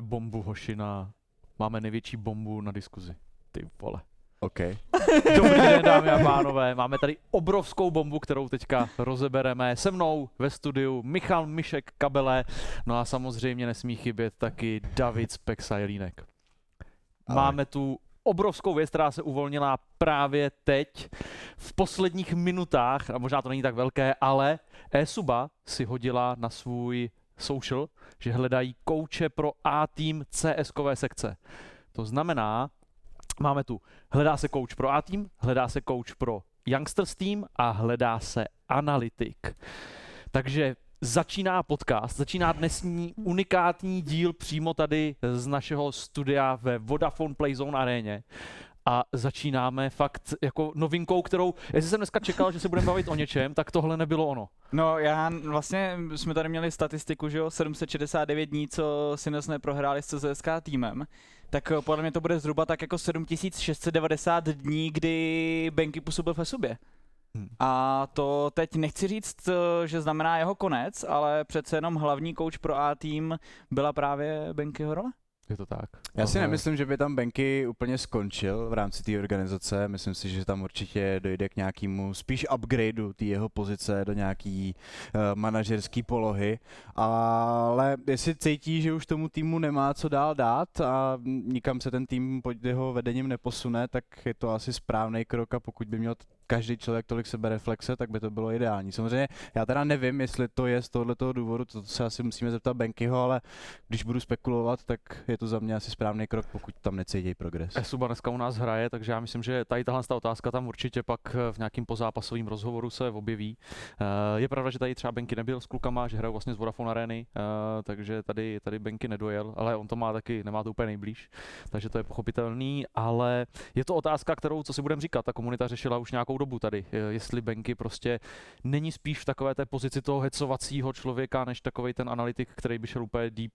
bombu hoši na... Máme největší bombu na diskuzi. Ty vole. OK. Dobrý den, dámy a pánové. Máme tady obrovskou bombu, kterou teďka rozebereme. Se mnou ve studiu Michal Mišek Kabele, no a samozřejmě nesmí chybět taky David Speksajlínek. Máme tu obrovskou věc, která se uvolnila právě teď, v posledních minutách, a možná to není tak velké, ale e-suba si hodila na svůj social, že hledají kouče pro A-team CS-kové sekce. To znamená, máme tu, hledá se coach pro A-team, hledá se coach pro Youngsters team a hledá se analytik. Takže začíná podcast, začíná dnesní unikátní díl přímo tady z našeho studia ve Vodafone Playzone aréně a začínáme fakt jako novinkou, kterou, jestli jsem dneska čekal, že se budeme bavit o něčem, tak tohle nebylo ono. No já vlastně, jsme tady měli statistiku, že jo, 769 dní, co Sinos neprohráli s CZSK týmem, tak eh, podle mě to bude zhruba tak jako 7690 dní, kdy Benky působil v sobě. Hmm. A to teď nechci říct, eh, že znamená jeho konec, ale přece jenom hlavní kouč pro A tým byla právě Benkyho role. Je to tak. Já si nemyslím, že by tam Benky úplně skončil v rámci té organizace. Myslím si, že tam určitě dojde k nějakému spíš upgradeu té jeho pozice do nějaký uh, manažerské polohy. Ale jestli cítí, že už tomu týmu nemá co dál dát a nikam se ten tým pod jeho vedením neposune, tak je to asi správný krok a pokud by měl každý člověk tolik sebereflexe, tak by to bylo ideální. Samozřejmě já teda nevím, jestli to je z tohoto důvodu, to se asi musíme zeptat Benkyho, ale když budu spekulovat, tak je to za mě asi správný krok, pokud tam necítí progres. Esuba dneska u nás hraje, takže já myslím, že tady tahle otázka tam určitě pak v nějakým pozápasovým rozhovoru se objeví. Uh, je pravda, že tady třeba Benky nebyl s klukama, že hrajou vlastně z Vodafone Areny, uh, takže tady, tady Benky nedojel, ale on to má taky, nemá to úplně nejblíž, takže to je pochopitelný, ale je to otázka, kterou, co si budeme říkat, ta komunita řešila už nějakou dobu tady, jestli Benky prostě není spíš v takové té pozici toho hecovacího člověka, než takový ten analytik, který by šel úplně deep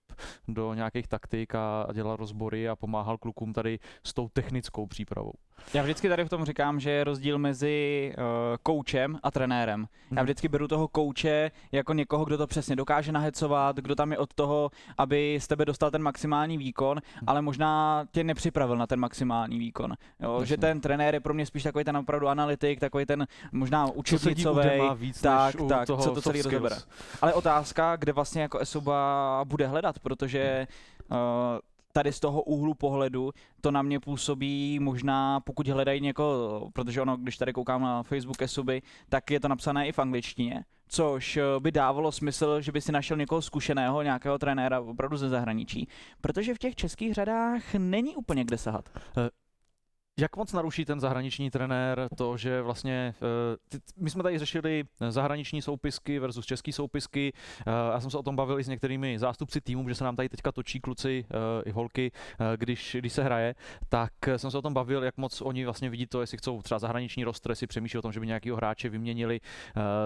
do nějakých taktik a dělal rozbory a pomáhal klukům tady s tou technickou přípravou. Já vždycky tady v tom říkám, že je rozdíl mezi uh, koučem a trenérem. Já mhm. vždycky beru toho kouče jako někoho, kdo to přesně dokáže nahecovat, kdo tam je od toho, aby z tebe dostal ten maximální výkon, hmm. ale možná tě nepřipravil na ten maximální výkon. Jo, že ten trenér je pro mě spíš takový ten opravdu analytik, takový ten možná učebnicový, tak, tak, co to celý rozebere. Ale otázka, kde vlastně jako Esoba bude hledat, protože uh, tady z toho úhlu pohledu to na mě působí možná, pokud hledají někoho, protože ono, když tady koukám na Facebook Esuby, tak je to napsané i v angličtině, což eh, by dávalo smysl, že by si našel někoho zkušeného, nějakého trenéra opravdu ze zahraničí, protože v těch českých řadách není úplně kde sahat. Eh, jak moc naruší ten zahraniční trenér to, že vlastně, uh, my jsme tady řešili zahraniční soupisky versus český soupisky, uh, já jsem se o tom bavil i s některými zástupci týmu, že se nám tady teďka točí kluci uh, i holky, když, když se hraje, tak jsem se o tom bavil, jak moc oni vlastně vidí to, jestli chcou třeba zahraniční roster, jestli přemýšlí o tom, že by nějakého hráče vyměnili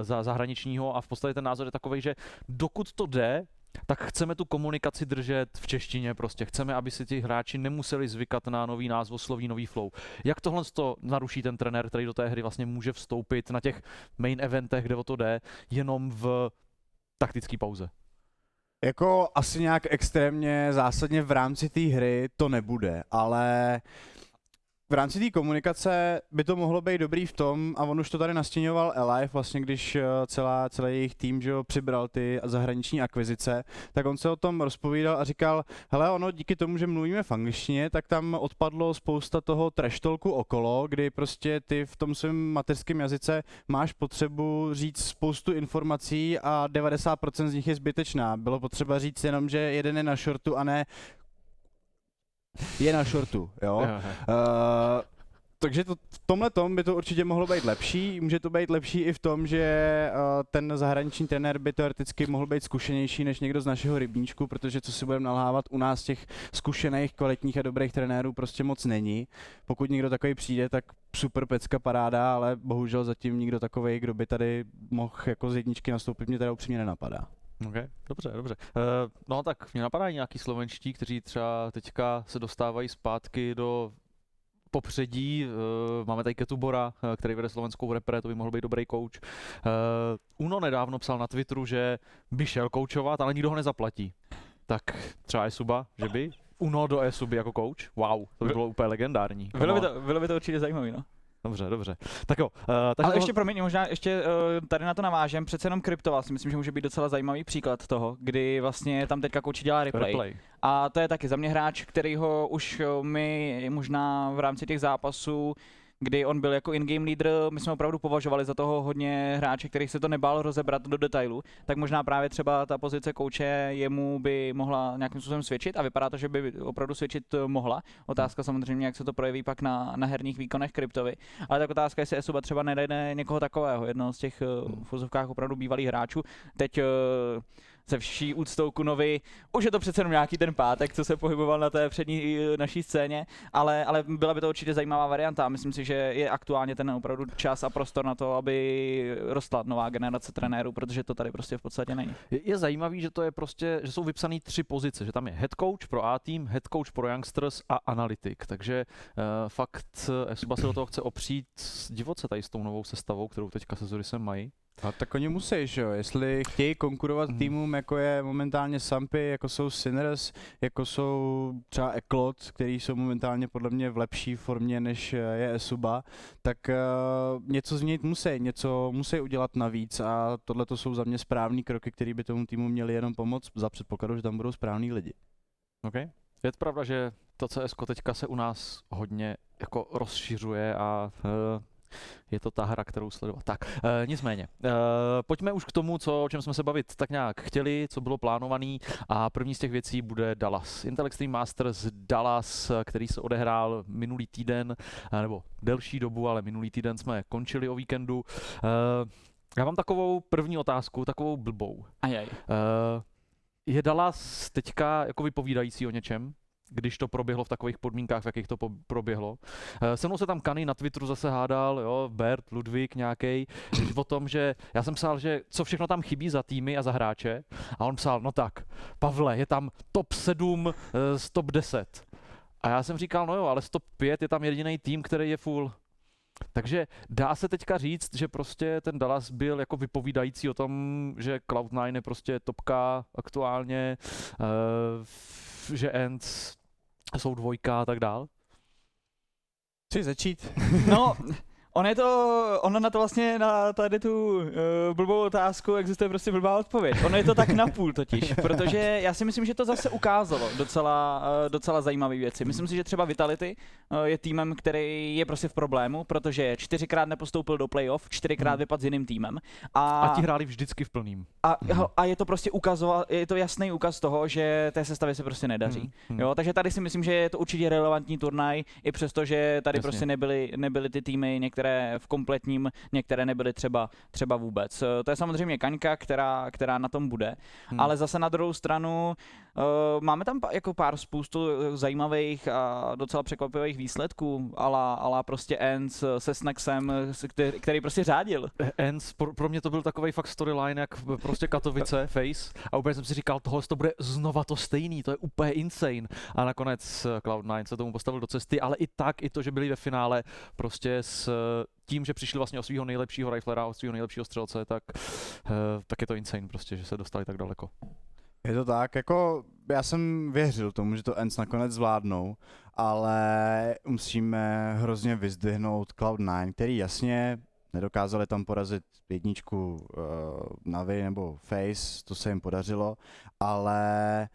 za zahraničního. A v podstatě ten názor je takový, že dokud to jde, tak chceme tu komunikaci držet v češtině prostě. Chceme, aby si ti hráči nemuseli zvykat na nový názvosloví, nový flow. Jak tohle to naruší ten trenér, který do té hry vlastně může vstoupit na těch main eventech, kde o to jde, jenom v taktické pauze? Jako asi nějak extrémně zásadně v rámci té hry to nebude, ale v rámci té komunikace by to mohlo být dobrý v tom, a on už to tady nastěňoval Elive, vlastně když eh, celá, celý jejich tým že jo, přibral ty zahraniční akvizice, tak on se o tom rozpovídal a říkal, hele, ono díky tomu, že mluvíme v angličtině, tak tam odpadlo spousta toho treštolku okolo, kdy prostě ty v tom svém mateřském jazyce máš potřebu říct spoustu informací a 90% z nich je zbytečná. Bylo potřeba říct jenom, že jeden je na shortu a ne je na shortu, jo. Uh, takže to, v tomhle tom by to určitě mohlo být lepší. Může to být lepší i v tom, že uh, ten zahraniční trenér by teoreticky mohl být zkušenější než někdo z našeho rybníčku, protože co si budeme nalhávat, u nás těch zkušených, kvalitních a dobrých trenérů prostě moc není. Pokud někdo takový přijde, tak super pecka paráda, ale bohužel zatím nikdo takový, kdo by tady mohl jako z jedničky nastoupit, mě teda upřímně nenapadá. Ok, dobře, dobře. Uh, no tak mě napadají nějaký slovenští, kteří třeba teďka se dostávají zpátky do popředí. Uh, máme tady Ketubora, uh, který vede slovenskou repre, to by mohl být dobrý kouč. Uh, Uno nedávno psal na Twitteru, že by šel koučovat, ale nikdo ho nezaplatí. tak třeba Esuba, že by? Uno do Esuby jako coach? Wow, to by bylo úplně legendární. Bylo by, to, bylo by to určitě zajímavé, no. Dobře, dobře. Tak jo, uh, takže Ale to- ještě promiň, možná ještě uh, tady na to navážem, přece jenom kryptoval si myslím, že může být docela zajímavý příklad toho, kdy vlastně tam teďka kouči dělá replay. replay. A to je taky za mě hráč, který ho už eh, my možná v rámci těch zápasů, kdy on byl jako in-game leader, my jsme opravdu považovali za toho hodně hráče, který se to nebál rozebrat do detailu, tak možná právě třeba ta pozice kouče jemu by mohla nějakým způsobem svědčit a vypadá to, že by opravdu svědčit eh, mohla. Otázka samozřejmě, jak se to projeví pak na, na herních výkonech kryptovi. Ale tak otázka je, jestli Esuba třeba nedajde někoho takového, jednoho z těch eh, v opravdu bývalých hráčů. Teď eh, se vší úctou Kunovi, už je to přece jenom nějaký ten pátek, co se pohyboval na té přední eh, naší scéně, ale, ale byla by to určitě zajímavá varianta myslím si, že je aktuálně ten opravdu čas a prostor na to, aby rostla nová generace trenérů, protože to tady prostě v podstatě není. Je, je zajímavý, že to je prostě, že jsou vypsané tři pozice, že tam je head coach pro A tým, head coach pro youngsters a analytik, takže uh, fakt eh, Esuba se do toho chce opřít divoce tady s tou novou sestavou, kterou teďka se mají. A tak oni musí, že jo, jestli chtějí konkurovat Mhm. týmům, jako je momentálně Sampy, jako jsou Sinners, jako jsou třeba Eklot, který jsou momentálně podle mě v lepší formě, než eh, je Esuba, tak uh, něco změnit musí, něco musí udělat navíc a tohle to jsou za mě správný kroky, které by tomu týmu měly jenom pomoct za předpokladu, že tam budou správní lidi. Okay. Je to pravda, že to CS teďka se u nás hodně jako rozšiřuje a uh, je to ta hra, kterou sledovat. Tak, uh, nicméně, uh, pojďme už k tomu, co, o čem jsme se bavit tak nějak chtěli, co bylo plánovaný a první z těch věcí bude Dallas. Intel Extreme Masters Dallas, který se odehrál minulý týden, uh, nebo delší dobu, ale minulý týden jsme končili o víkendu. Uh, já mám takovou první otázku, takovou blbou. Ajaj. Uh, je Dallas teďka jako vypovídající o něčem? Když to proběhlo v takových podmínkách, v jakých to po- proběhlo. Eh, Se mnou se tam Kany na Twitteru zase hádal, jo, Bert, Ludvík nějaký, o tom, že já jsem psal, že co všechno tam chybí za týmy a za hráče a on psal, no tak, Pavle, je tam top 7 eh, z top 10. A já jsem říkal, no jo, ale z top 5 je tam jediný tým, který je full. Takže dá se teďka říct, že prostě ten Dallas byl jako vypovídající o tom, že Cloud9 je prostě topka aktuálně, uh, že Ends jsou dvojka a tak dál. Chci začít? No, on je to, ono na to vlastně, na tady tu uh, blbou otázku existuje prostě blbá odpověď. Ono je to tak napůl totiž, protože já si myslím, že to zase ukázalo docela, uh, docela zajímavé věci. Myslím si, že třeba Vitality uh, je týmem, který je prostě v problému, protože čtyřikrát nepostoupil do playoff, čtyřikrát Hmm. vypadl s jiným týmem. A, A ti hráli vždycky v plným. a, a je to prostě ukazoval, je to jasný ukaz toho, že té sestavě se prostě nedaří. Hmm, hmm. Jo, takže tady si myslím, že je to určitě relevantní turnaj, i přesto, že tady Jasně. prostě nebyly, nebyly ty týmy některé v kompletním, některé nebyly třeba, třeba vůbec. Eh, To je samozřejmě Kaňka, která, která na tom bude, Hmm. ale zase na druhou stranu uh, máme tam jako pár spoustu eh, zajímavých a docela překvapivých výsledků, ala, ala prostě Ends se Snacksem, který, který prostě řádil. Ends, pro, pro mě to byl takový fakt storyline, jak prostě Katovice, Face. A úplně jsem si říkal, tohle to bude znova to stejný, to je úplně insane. A nakonec eh, Cloud9 se tomu postavil do cesty, ale i tak, i to, že byli ve finále prostě s tím, že přišli vlastně o svého nejlepšího riflera, o svého nejlepšího střelce, tak, eh, tak je to insane prostě, že se dostali tak daleko. Je to tak, jako já jsem věřil tomu, že to Ends nakonec zvládnou, ale musíme hrozně vyzdvihnout Cloud9, který jasně nedokázali tam porazit jedničku uh, Navi nebo Face, to se jim podařilo, ale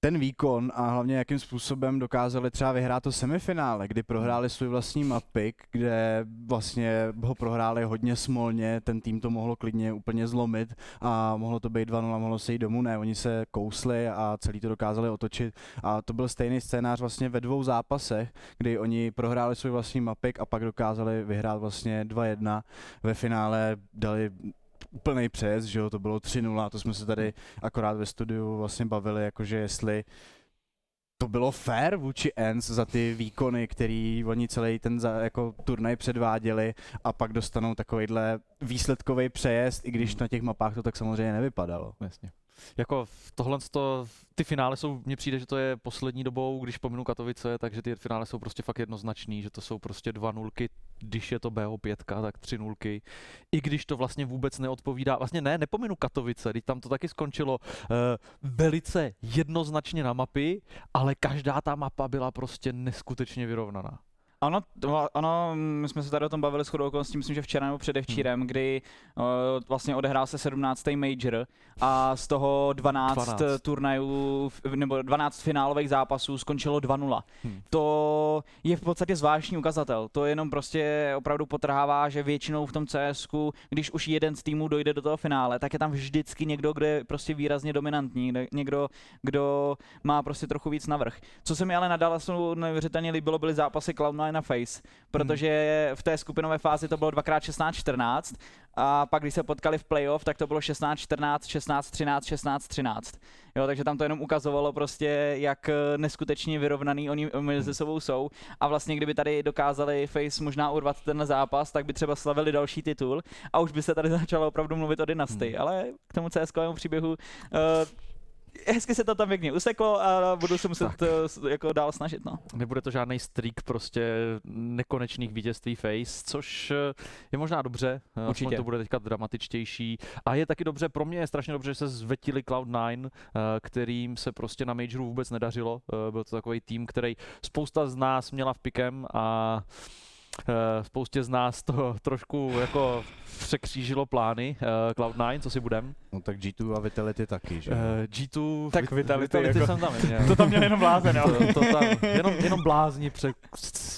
ten výkon a hlavně jakým způsobem dokázali třeba vyhrát to semifinále, kdy prohráli svůj vlastní mapik, kde vlastně ho prohráli hodně smolně, ten tým to mohlo klidně úplně zlomit a mohlo to být 2-0, mohlo se jít domů, ne, oni se kousli a celý to dokázali otočit. A to byl stejný scénář vlastně ve dvou zápasech, kdy oni prohráli svůj vlastní mapik a pak dokázali vyhrát vlastně 2-1, ve finále dali úplný přejezd, že jo, to bylo 3-0, to jsme se tady akorát ve studiu vlastně bavili, jakože jestli to bylo fair vůči Ends za ty výkony, který oni celý ten za, jako turnaj předváděli a pak dostanou takovýhle výsledkový přejezd, i když na těch mapách to tak samozřejmě nevypadalo. Jasně. Jako tohle to, ty finále jsou, mně přijde, že to je poslední dobou, když pominu Katovice, takže ty finále jsou prostě fakt jednoznačný, že to jsou prostě dva nulky, když je to BO5, tak tři nulky. I když to vlastně vůbec neodpovídá, vlastně ne, nepominu Katovice, teď tam to taky skončilo uh, velice jednoznačně na mapy, ale každá ta mapa byla prostě neskutečně vyrovnaná. Ano, to- ano, my jsme se tady o tom bavili s chodou okolností, myslím, že včera nebo předevčírem, kdy uh, vlastně odehrál se 17. major a z toho 12, 12. 12. turnajů, nebo 12 finálových zápasů skončilo 2-0. Hmm. To je v podstatě zvláštní ukazatel. To jenom prostě opravdu potrhává, že většinou v tom CSku, když už jeden z týmů dojde do toho finále, tak je tam vždycky někdo, kdo je prostě výrazně dominantní, někdo, kdo má prostě trochu víc navrh. Co se mi ale na Dallasu neuvěřitelně líbilo, byly zápasy Cloud9 a Face, protože v té skupinové fázi to bylo 2x16-14 a pak když se potkali v playoff, tak to bylo 16-14, 16-13, 16-13. Jo, takže tam to jenom ukazovalo prostě, jak eh, neskutečně vyrovnaný oni mezi sebou jsou. A vlastně kdyby tady dokázali Face možná urvat ten zápas, tak by třeba slavili další titul a už by se tady začalo opravdu mluvit o dynastii. Hmm. Ale k tomu CSKovému příběhu uh, hezky se to tam pěkně useklo a budu se muset Tak. eh, jako dál snažit. No. Nebude to žádný streak prostě nekonečných vítězství Face, což eh, je možná dobře, eh, aspoň Určitě. to bude teďka dramatičtější. A je taky dobře, pro mě je strašně dobře, že se zvetili Cloud9, eh, kterým se prostě na Majoru vůbec nedařilo. Byl to takový tým, který spousta z nás měla v pikem a spoustě z nás to trošku jako překřížilo plány eh, Cloud9, co si budem. No tak G2 a Vitality taky, že? Eh, G2, Tak Vit- Vitality Vitality jako- jsem tam neměl. To tam měl jenom blázen, jo. To, to tam, jenom, jenom blázni před,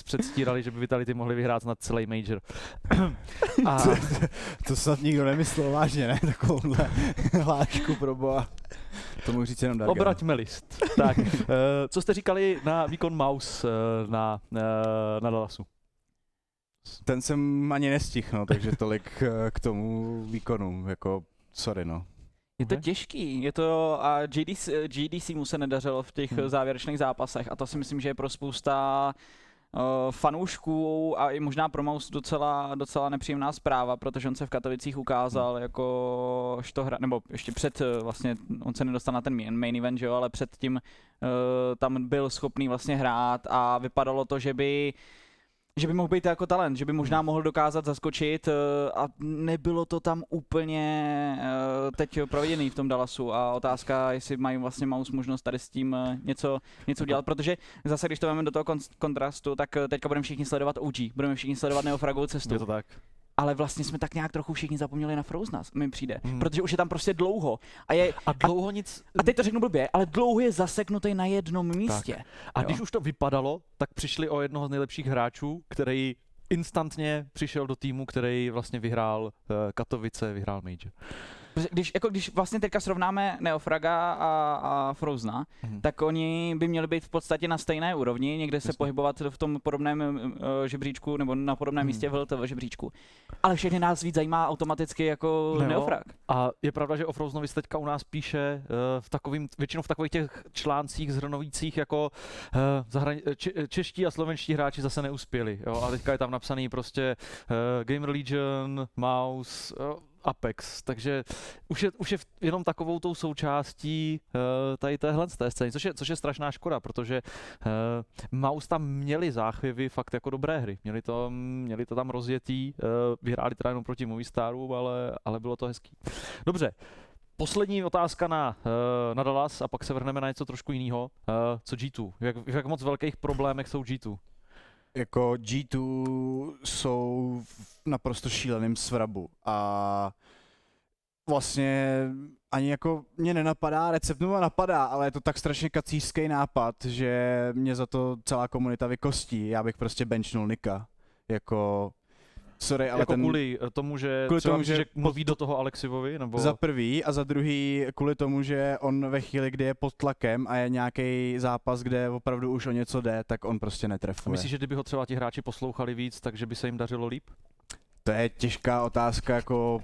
předstírali, že by Vitality mohli vyhrát na celý major. A To snad nikdo nemyslel vážně, ne? Takovouhle hlášku pro boha. To můžu říct jenom Dargan. obraťme list. Tak, eh, co jste říkali na výkon Mouse eh, na, eh, na Dallasu? Ten jsem ani nestihl, no, takže tolik eh, k tomu výkonu, jako sorry no. Je to těžký, je to a GDC, GDC mu se nedařilo v těch Hmm. hmm. závěrečných zápasech a to si myslím, že je pro spousta uh, fanoušků a i možná pro Maus docela, docela nepříjemná zpráva, protože on se v Katovicích ukázal Hmm. jako što hra, nebo ještě před, eh, vlastně, on se nedostal na ten main, main event, že jo, ale předtím uh, tam byl schopný vlastně hrát a vypadalo to, že by že by mohl být jako talent, že by možná mohl dokázat zaskočit eh, a nebylo to tam úplně eh, teď provedený v tom Dallasu. A otázka, jestli mají vlastně Mouse možnost tady s tím eh, něco, něco udělat, protože zase když to vezmeme do toho kon- kontrastu, tak teďka budeme všichni sledovat OG, budeme všichni sledovat Neofragovou cestu, Je to tak? Ale vlastně jsme tak nějak trochu všichni zapomněli na Frozena, mi přijde, Hmm. protože už je tam prostě dlouho a je, A dlouho nic... a teď to řeknu blbě, ale dlouho je zaseknutý na jednom místě. A jo. když už to vypadalo, tak přišli o jednoho z nejlepších hráčů, který instantně přišel do týmu, který vlastně vyhrál eh, Katovice, vyhrál Major. Když, jako když vlastně teďka srovnáme Neofraga a, a Frozena, Mhm. tak oni by měli být v podstatě na stejné úrovni, někde se Jasně. pohybovat v tom podobném uh, žebříčku nebo na podobném Hmm. místě v LTV žebříčku. Ale všechny nás víc zajímá automaticky jako jo. Neofrag. A je pravda, že o Froznovi se teďka u nás píše eh, v takovým, většinou v takových těch článcích zhrnovících jako uh, zahrani- če- čeští a slovenští hráči zase neuspěli. Jo? A teďka je tam napsaný prostě uh, Gamer Legion, Mouse, uh, Apex, takže už je, už je jenom takovou tou součástí uh, tady téhle té scény, což je, což je strašná škoda, protože uh, Mouse tam měli záchvěvy fakt jako dobré hry, měli to, měli to tam rozjetý, uh, vyhráli teda jenom proti Movistaru, ale, ale bylo to hezký. Dobře, poslední otázka na, na Dallas a pak se vrhneme na něco trošku jiného. Co G2? Jak, jak moc velkých problémech jsou G2? Jako G2 jsou v naprosto šíleným svrabu a vlastně ani jako mě nenapadá, recept nebo napadá, ale je to tak strašně kacířský nápad, že mě za to celá komunita vykostí. Já bych prostě benchnul Nika. Jako, sorry, ale jako ten... kvůli eh, tomu, že, kvůli třeba tomu, že že mluví do toho Alexivovi? Nebo... Za prvý a za druhý kvůli tomu, že on ve chvíli, kdy je pod tlakem a je nějaký zápas, kde opravdu už o něco jde, tak on prostě A netrefuje. myslíš, že kdyby ho třeba ti hráči poslouchali víc, takže by se jim dařilo líp? To je těžká otázka, jako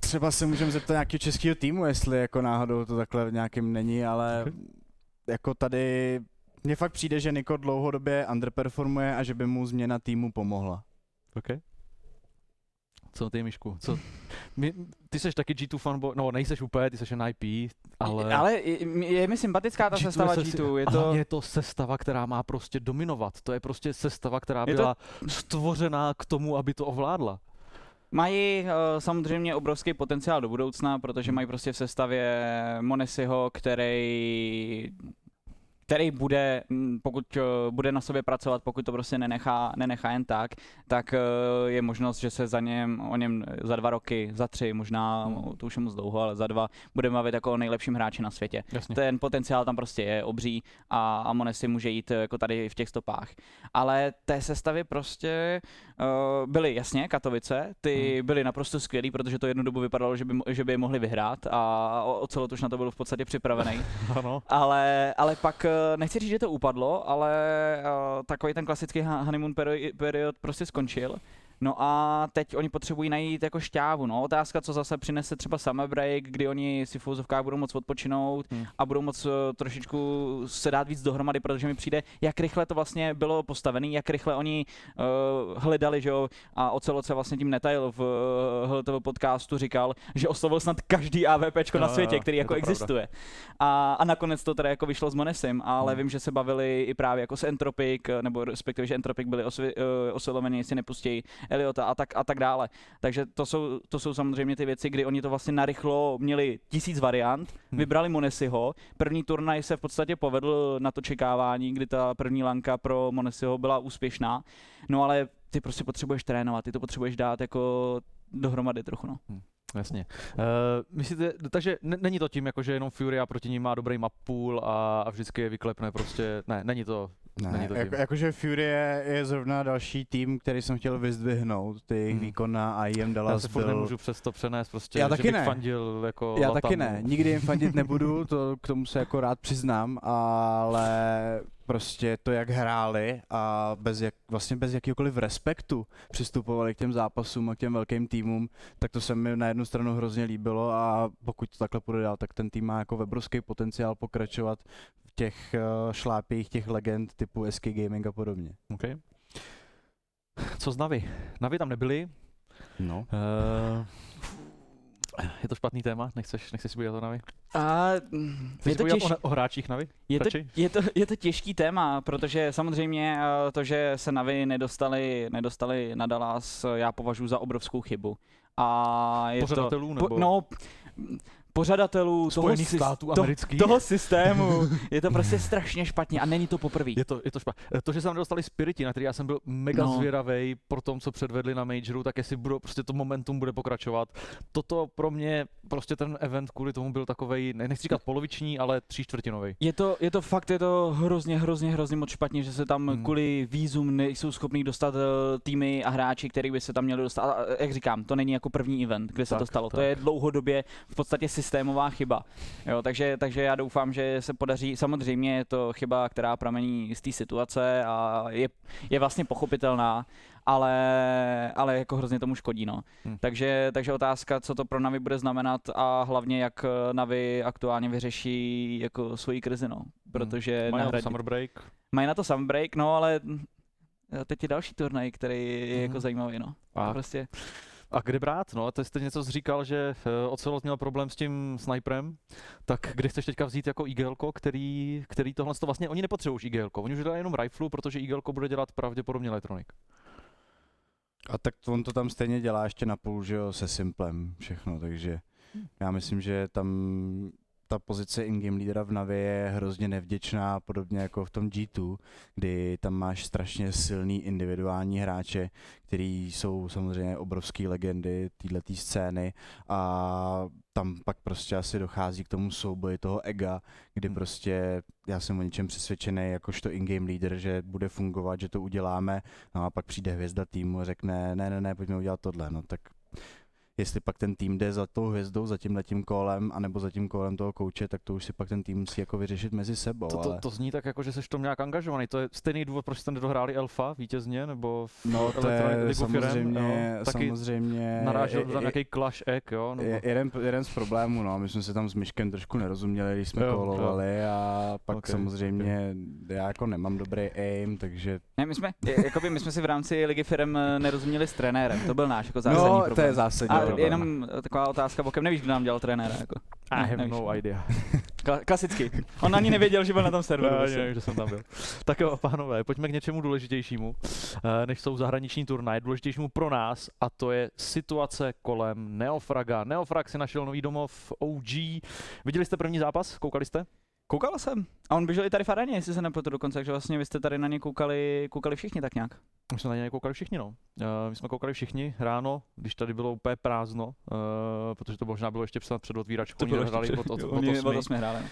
třeba se můžeme zeptat nějakého českého týmu, jestli jako náhodou to takhle nějakým není, ale jako tady mně fakt přijde, že Niko dlouhodobě underperformuje a že by mu změna týmu pomohla. OK. Co ty, Mišku? Co, my, ty seš taky G2 fanboy, no nejseš úplně, ty seš jen IP, ale... ale je mi sympatická ta G2 sestava je se- G2, je to... je to sestava, která má prostě dominovat. To je prostě sestava, která Je to- byla stvořená k tomu, aby to ovládla. Mají uh, samozřejmě obrovský potenciál do budoucna, protože mají prostě v sestavě Monesiho, který který bude, mm, pokud uh, bude na sobě pracovat, pokud to prostě nenechá, nenechá jen tak, tak uh, je možnost, že se za něm, o něm za dva roky, za tři, možná, Hmm. to už je moc dlouho, ale za dva, budeme bavit jako o nejlepším hráči na světě. Jasně. Ten potenciál tam prostě je obří a, a Monesi může jít eh, jako tady v těch stopách. Ale té sestavy prostě uh, byly jasně Katovice, ty Hmm. byly naprosto skvělý, protože to jednu dobu vypadalo, že by, že by je mohli vyhrát a o- Ocelot už na to byl v podstatě připravený. Ano. ale, ale pak, eh, nechci říct, že to upadlo, ale uh, takový ten klasický honeymoon peri- period prostě skončil. No a teď oni potřebují najít jako šťávu, no. Otázka, co zase přinese třeba summer break, kdy oni si v fouzovkách budou moc odpočinout Hmm. a budou moc eh, trošičku se dát víc dohromady, protože mi přijde, jak rychle to vlastně bylo postavené, jak rychle oni uh, hledali, že jo, a Ocelot se vlastně tím netail v uh, podcastu říkal, že oslovil snad každý AVPčko na Jo, světě, který jako pravda. existuje. A, a nakonec to teda jako vyšlo s Monesim, ale Hmm. vím, že se bavili i právě jako s Entropic, nebo respektive, že Entropic byli osvi, uh, osloveni, jestli nepustí Eliota a tak, a tak dále. Takže to jsou, to jsou samozřejmě ty věci, kdy oni to vlastně narychlo měli tisíc variant, Hmm. vybrali Monesiho, první turnaj se v podstatě povedl na to čekávání, kdy ta první lanka pro Monesiho byla úspěšná, no ale ty prostě potřebuješ trénovat, ty to potřebuješ dát jako dohromady trochu, no. Jasně. Uh, myslíte, takže n- není to tím, jako že jenom Furia proti ním má dobrý map pool a, a vždycky je vyklepne prostě, ne, není to, Ne, jako, jakože Fury je, je zrovna další tým, který jsem chtěl vyzdvihnout. Ty jejich Hmm. výkon na IEM já Dallas se furt byl... nemůžu přes to přenést prostě, Já že taky ne. fandil jako Já Latamu. taky ne, nikdy jim fandit nebudu, to k tomu se jako rád přiznám, ale prostě to, jak hráli a bez jak, vlastně bez jakýkoliv respektu přistupovali k těm zápasům a k těm velkým týmům, tak to se mi na jednu stranu hrozně líbilo a pokud to takhle půjde dál, tak ten tým má jako obrovský potenciál pokračovat těch uh, šlápích těch legend typu SK Gaming a podobně. Okay. Co z Navi? Navi tam nebyli. No. Uh, je to špatný téma? Nechceš, nechceš si povídat o Navi? A je to, těž, o, hráčích Navi? je, to, je, to, je to těžký téma, protože samozřejmě eh, to, že se Navi nedostali, nedostali na Dallas, eh, já považuji za obrovskou chybu. A je Pořadatelů to, nebo po, no, pořadatelů toho, Spojených sys- států to- amerických? toho systému. Je to prostě strašně špatně a není to poprvé. Je to, je to špatné. To, že se tam dostali Spiriti, na který já jsem byl mega No. zvědavý pro tom, co předvedli na Majoru, tak jestli budou, prostě to momentum bude pokračovat. Toto pro mě, prostě ten event kvůli tomu byl takovej, ne- nechci říkat poloviční, ale tří čtvrtinový. Je to, je to fakt, je to hrozně, hrozně, hrozně moc špatně, že se tam Hmm. kvůli výzum nejsou schopní dostat eh, týmy a hráči, který by se tam měli dostat. A eh, jak říkám, to není jako první event, kde se Tak, to stalo. To tak. je dlouhodobě v podstatě systémová chyba. Jo, takže, takže já doufám, že se podaří. Samozřejmě je to chyba, která pramení z té situace a je, je vlastně pochopitelná, ale, ale jako hrozně tomu škodí. No. Hmm. Takže, takže otázka, co to pro Navi bude znamenat a hlavně jak Navi aktuálně vyřeší jako svoji krizi, no. Protože Mají na to summer break. mají na to summer break, no ale teď je další turnaj, který je jako Mhm. zajímavý, no. A, A prostě, a kde brát? No, to jste něco říkal, že uh, Ocelot měl problém s tím sniperem, tak kde chceš teďka vzít jako IGL, který, který tohle to vlastně, oni nepotřebují už IGL, oni už dělají jenom riflu, protože IGL bude dělat pravděpodobně Electronic. A tak on to tam stejně dělá ještě na půl, že jo, se Simplem všechno, takže já myslím, že tam ta pozice in-game lídra v Navi je hrozně nevděčná, podobně jako v tom G2, kdy tam máš strašně silný individuální hráče, který jsou samozřejmě obrovský legendy této scény a tam pak prostě asi dochází k tomu souboji toho ega, kdy Hmm. prostě já jsem o něčem přesvědčený jakožto in-game leader, že bude fungovat, že to uděláme, no a pak přijde hvězda týmu a řekne, ne, ne, ne, pojďme udělat tohle, no tak jestli pak ten tým jde za tou hvězdou, za tím letím kolem, anebo za tím kolem toho kouče, tak to už si pak ten tým musí jako vyřešit mezi sebou, To, to, ale... to zní tak jako, že jsi v tom nějak angažovaný. To je stejný důvod, proč jste nedohráli Elfa vítězně, nebo v No to je League of Firem, samozřejmě, jo? Taky samozřejmě... narážel je- tam nějaký clash egg, jo? Nebo... je- jeden, jeden z problémů, no, my jsme se tam s Myškem trošku nerozuměli, když jsme Jo, jo. kolovali a pak Ok, samozřejmě já jako nemám dobrý aim, takže ne, my jsme, je- jakoby my jsme si v rámci Ligy Firem eh, nerozuměli s trenérem, to byl náš jako zásadní no, problém. to je zásadní. A, problém. jenom taková otázka bokem, nevíš, kdo nám dělal trenéra, jako. I have nevíš. no idea. Kla- klasicky. On ani nevěděl, že byl na tom serveru. Já prostě. nevím, že jsem tam byl. Tak jo, pánové, pojďme k něčemu důležitějšímu, eh, než jsou zahraniční turnaje, důležitějšímu pro nás, a to je situace kolem Neofraga. Neofrag si našel nový domov OG. Viděli jste první zápas? Koukali jste? Koukal jsem. A on běžel i tady v aréně, jestli se nepletu dokonce, takže vlastně vy jste tady na ně koukali, koukali všichni tak nějak. My jsme na ně koukali všichni, no. Uh, my jsme koukali všichni ráno, když tady bylo úplně prázdno, uh, protože to možná bylo ještě snad před otvíračkou, oni hráli od, od, od, od osmi hráli. Uh,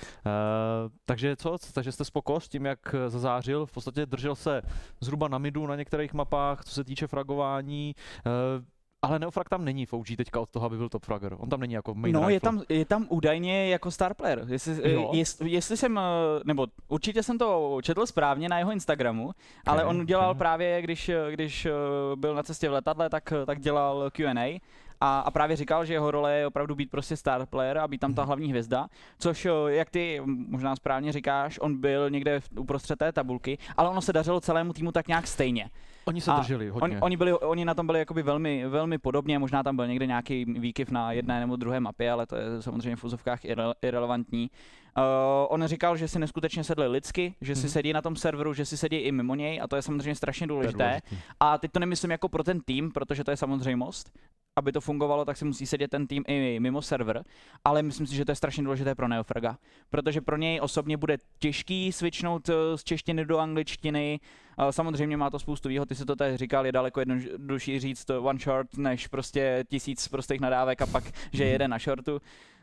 takže co? Takže jste spoko s tím, jak zazářil? V podstatě držel se zhruba na midu na některých mapách, co se týče fragování. Uh, ale Neofrag tam není v OG teďka od toho, aby byl top fragger. On tam není jako main No, je rifle. tam, je tam údajně jako star player. Jestli, Jo. jest, jestli jsem, eh, nebo určitě jsem to četl správně na jeho Instagramu, ale Ok, on dělal ok. právě, když, eh, když eh, byl na cestě v letadle, tak, eh, tak dělal Q&A a, a právě říkal, že jeho role je opravdu být prostě star player a být tam ta Mhm. hlavní hvězda, což eh, jak ty možná správně říkáš, on byl někde uprostřed té tabulky, ale ono se dařilo celému týmu tak nějak stejně. Oni se A drželi On, hodně. oni, byli, oni na tom byli jakoby velmi, velmi podobně, možná tam byl někde nějaký výkyv na jedné nebo druhé mapě, ale to je samozřejmě v úzovkách irre, irrelevantní. Uh, on říkal, že si neskutečně sedli lidsky, že si Mhm. sedí na tom serveru, že si sedí i mimo něj a to je samozřejmě strašně důležité. důležitý. A teď to nemyslím jako pro ten tým, protože to je samozřejmost. Aby to fungovalo, tak si musí sedět ten tým i mimo server, ale myslím si, že to je strašně důležité pro Neofraga, protože pro něj osobně bude těžký switchnout eh, z češtiny do angličtiny. Eh, Samozřejmě má to spoustu výhod, ty si to tady říkal, je daleko jednodušší říct one short, než prostě tisíc prostých nadávek a pak, že jede na shortu.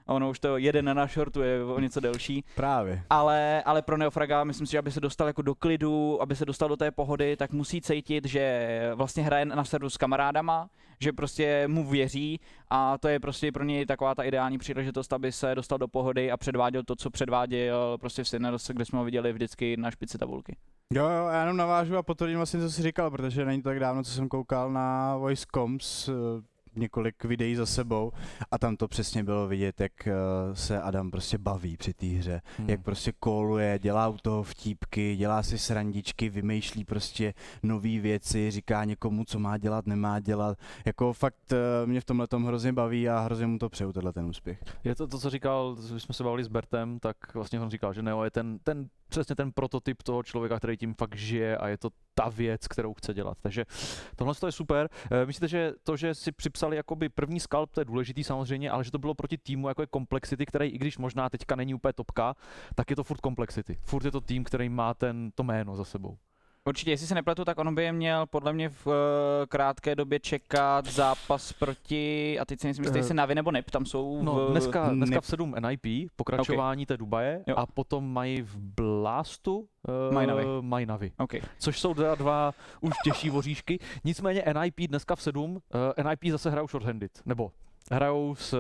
Ono už to jeden na shortu je o něco delší Právě. ale, ale pro Neofraga myslím si, že aby se dostal jako do klidu, aby se dostal do té pohody, tak musí cítit, že vlastně hraje na serveru s kamarádama, že prostě mu věří a to je prostě pro něj taková ta ideální příležitost, aby se dostal do pohody a předváděl to, co předváděl prostě v Sinners, kde jsme ho viděli vždycky na špici tabulky. Jo, jo, já jenom navážu a potvrdím vlastně, co jsi říkal, protože není to tak dávno, co jsem koukal na Voice Coms, eh, několik videí za sebou a tam to přesně bylo vidět, jak eh, se Adam prostě baví při té hře. Hmm. Jak prostě koluje, dělá u toho vtípky, dělá si srandičky, vymýšlí prostě nové věci, říká někomu, co má dělat, nemá dělat. Jako fakt eh, mě v tomhle tom hrozně baví a hrozně mu to přeju, tenhle ten úspěch. Je to to, co říkal, když jsme se bavili s Bertem, tak vlastně on říkal, že Neo je ten, ten přesně ten prototyp toho člověka, který tím fakt žije a je to ta věc, kterou chce dělat. Takže tohle je super. Eh, Myslíte, že to, že si připsali jakoby první skalp, to je důležitý samozřejmě, ale že to bylo proti týmu jako je Complexity, který i když možná teďka není úplně topka, tak je to furt Complexity. Furt je to tým, který má ten, to jméno za sebou. Určitě, jestli se nepletu, tak on by je měl podle mě v eh, krátké době čekat zápas proti, a teď si nejsem jistý, Eh, jestli Navi nebo NIP, tam jsou No, v, dneska, dneska ne- v 7 NIP, pokračování té Dubaje Jo. a potom mají v Blastu uh, Mají Navi. mají Navi. OK. což jsou teda dva už těžší voříšky. Nicméně NIP dneska v 7, uh, NIP zase hrajou shorthanded, nebo hrajou s...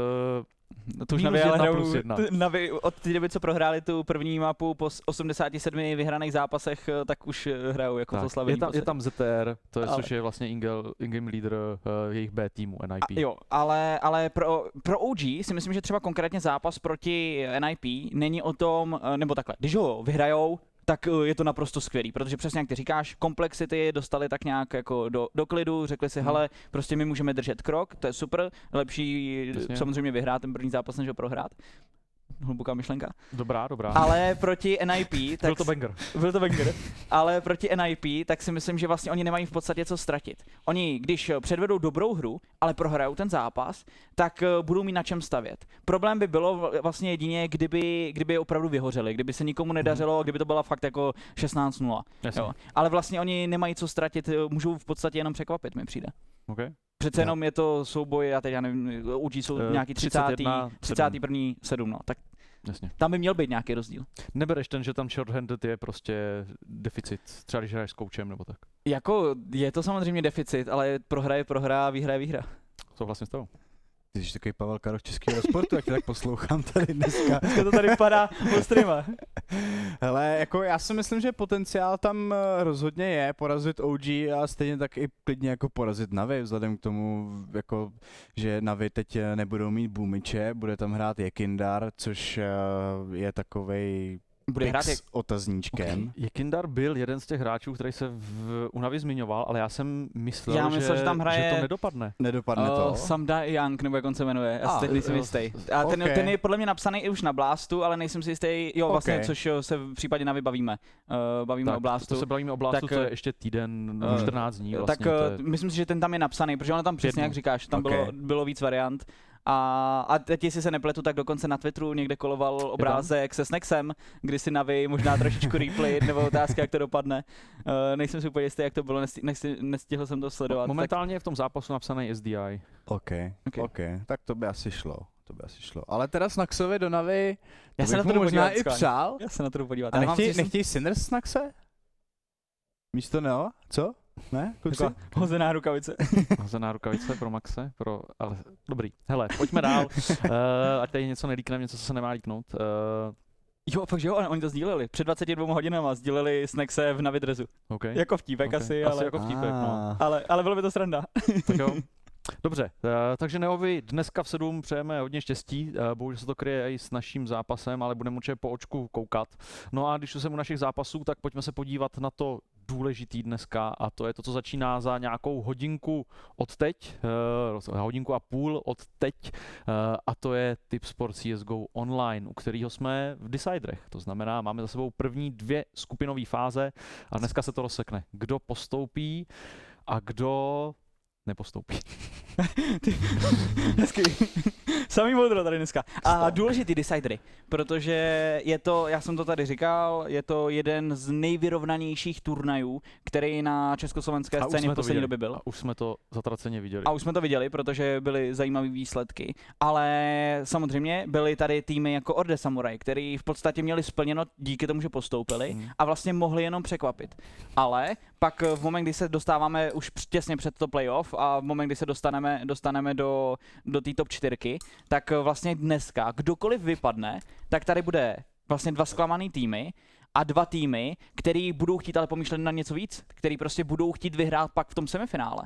No to už Minus Navi, ale jedna hrajou, plus jedna. t- Navi od té doby, co prohráli tu první mapu po s- 87 vyhraných zápasech, eh, tak už eh, hrajou jako to tak, slavení. je, tam, je tam ZTR, to je, Ale- což je vlastně ingel, in-game leader uh, jejich B týmu NIP. A, jo, ale, ale pro, pro OG si myslím, že třeba konkrétně zápas proti NIP není o tom, nebo takhle, když ho vyhrajou, tak eh, je to naprosto skvělý, protože přesně jak ty říkáš, komplexity dostali tak nějak jako do, do klidu, řekli si, Hmm. hele, prostě my můžeme držet krok, to je super, lepší Jasně. samozřejmě vyhrát ten první zápas, než ho prohrát. Hluboká myšlenka. Dobrá, dobrá. Ale proti NIP, tak Byl to banger. byl to banger. Ale proti NIP, tak si myslím, že vlastně oni nemají v podstatě co ztratit. Oni, když eh, předvedou dobrou hru, ale prohrajou ten zápas, tak eh, budou mít na čem stavět. Problém by bylo vl- vlastně jedině, kdyby, kdyby opravdu vyhořeli, kdyby se nikomu nedařilo, kdyby to byla fakt jako 16-0. Jasně. Jo. Ale vlastně oni nemají co ztratit, eh, můžou v podstatě jenom překvapit, mi přijde. Okay. Přece Jo. jenom je to souboj, já teď já nevím, UG jsou Eh, nějaký 30. 31, 31. 7, no. Tak Jasně. tam by měl být nějaký rozdíl. Nebereš ten, že tam shorthanded je prostě deficit, třeba když hraješ s koučem nebo tak. Jako je to samozřejmě deficit, ale prohra je prohra, výhra je výhra. Souhlasím s tebou. Ty jsi takový Pavel Karoš českého sportu, jak tě tak poslouchám tady dneska. Dneska to tady padá ostrýma. Hele, jako já si myslím, že potenciál tam eh, rozhodně je porazit OG a stejně tak i klidně jako porazit Navi, vzhledem k tomu, jako, že Navi teď eh, nebudou mít Boomiče, bude tam hrát Jekindar, což eh, je takovej Bude hrát jak... s otazníčkem. Jekindar byl jeden z těch hráčů, který se v Unavi zmiňoval, ale já jsem myslel, Já myslel, že, že tam hraje- že to nedopadne. Nedopadne to. Uh, Samda Young, nebo jak on se jmenuje, já si A, teď nejsem jo, jistý. A ten, ok. ten je podle mě napsaný i už na Blastu, ale nejsem si jistý, jo vlastně, Ok. což jo, se v případě Navy bavíme. Uh, bavíme Tak, o Blastu. to se bavíme o Blastu, Tak, to je ještě týden, eh, 14 dní vlastně. tak to uh, je, myslím si, že ten tam je napsaný, protože ono tam přesně, jak říkáš, tam Ok. bylo, bylo víc variant. A, a teď, jestli se nepletu, tak dokonce na Twitteru někde koloval obrázek se Snacksem, kdy si Navi možná trošičku replay nebo otázka, jak to dopadne. Uh, nejsem si úplně jistý, jak to bylo, nesti, nesti, nestihl jsem to sledovat. tak, momentálně je v tom zápasu napsaný SDI. OK, Ok. OK, tak to by asi šlo. To by asi šlo. Ale teda Snaxovi do Navy, Já se na to možná i přál. já se na to podívat. A nechtějí, nechtějí Sinners Snaxe? Místo Neo? Co? Ne? Kluci? Taková hozená rukavice. Hozená rukavice pro Maxe, pro, ale dobrý. Hele, pojďme dál. uh, ať tady něco nelíkneme, něco, co se nemá líknout. Uh, Jo, fakt že jo, oni to sdíleli. Před 22 hodinama sdíleli Snackse v Navidrezu. okay. Jako vtípek okay. asi, asi ale, jako vtípek, no. Ale, ale bylo by to sranda. Tak jo. Dobře, uh, takže Neovi dneska v 7 přejeme hodně štěstí, uh, bohužel se to kryje i s naším zápasem, ale budeme určitě po očku koukat. No a když už jsem u našich zápasů, tak pojďme se podívat na to důležitý dneska a to je to, co začíná za nějakou hodinku od teď, uh, hodinku a půl od teď a to je Tip Sport CSGO Online, u kterého jsme v Deciderech. To znamená, máme za sebou první dvě skupinové fáze a dneska se to rozsekne. Kdo postoupí a kdo nepostoupí. Hezky. Samý modro tady dneska. A důležitý decidery, protože je to, já jsem to tady říkal, je to jeden z nejvyrovnanějších turnajů, který na československé A scéně v to poslední době byl. A už jsme to zatraceně viděli. A už jsme to viděli, protože byly zajímavé výsledky. Ale samozřejmě byly tady týmy jako Orde Samurai, který v podstatě měli splněno díky tomu, že postoupili Hmm. a vlastně mohli jenom překvapit. Ale pak v moment, kdy se dostáváme už těsně před to playoff a v moment, kdy se dostaneme, dostaneme do, do té top čtyřky, tak vlastně dneska kdokoliv vypadne, tak tady bude vlastně dva zklamaný týmy a dva týmy, který budou chtít ale pomýšlet na něco víc, který prostě budou chtít vyhrát pak v tom semifinále.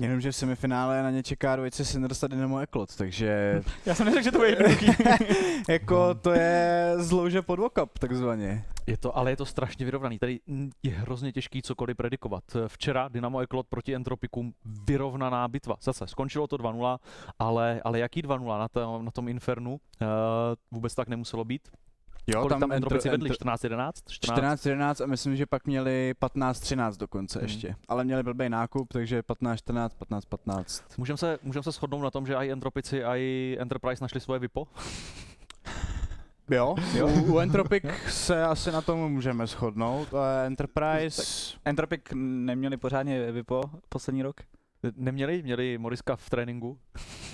Jenomže v semifinále na ně čeká dvojice Sinners a Dynamo Eklot, takže Já jsem neřekl, že to bude jednoduchý. jako to je zlouže podvokap takzvaně. Je to, ale je to strašně vyrovnaný. Tady je hrozně těžký cokoliv predikovat. Včera Dynamo Eklot proti Entropicum vyrovnaná bitva. Zase skončilo to 2-0, ale, ale jaký 2-0 na, tom, na tom Infernu? Uh, vůbec tak nemuselo být. Jo, Kolik tam entro- Entropici vedli? entro- 14-11? 14-11 a myslím, že pak měli 15-13 dokonce Hmm. ještě. Ale měli blbý nákup, takže 15-14, 15-15. Můžeme se, můžem se shodnout na tom, že i Entropici, i Enterprise našli svoje VIPO? Jo, jo. U, u Entropic se asi na tom můžeme shodnout. A Enterprise... Entropic neměli pořádně vypo poslední rok? Neměli? Měli Moriska v tréninku?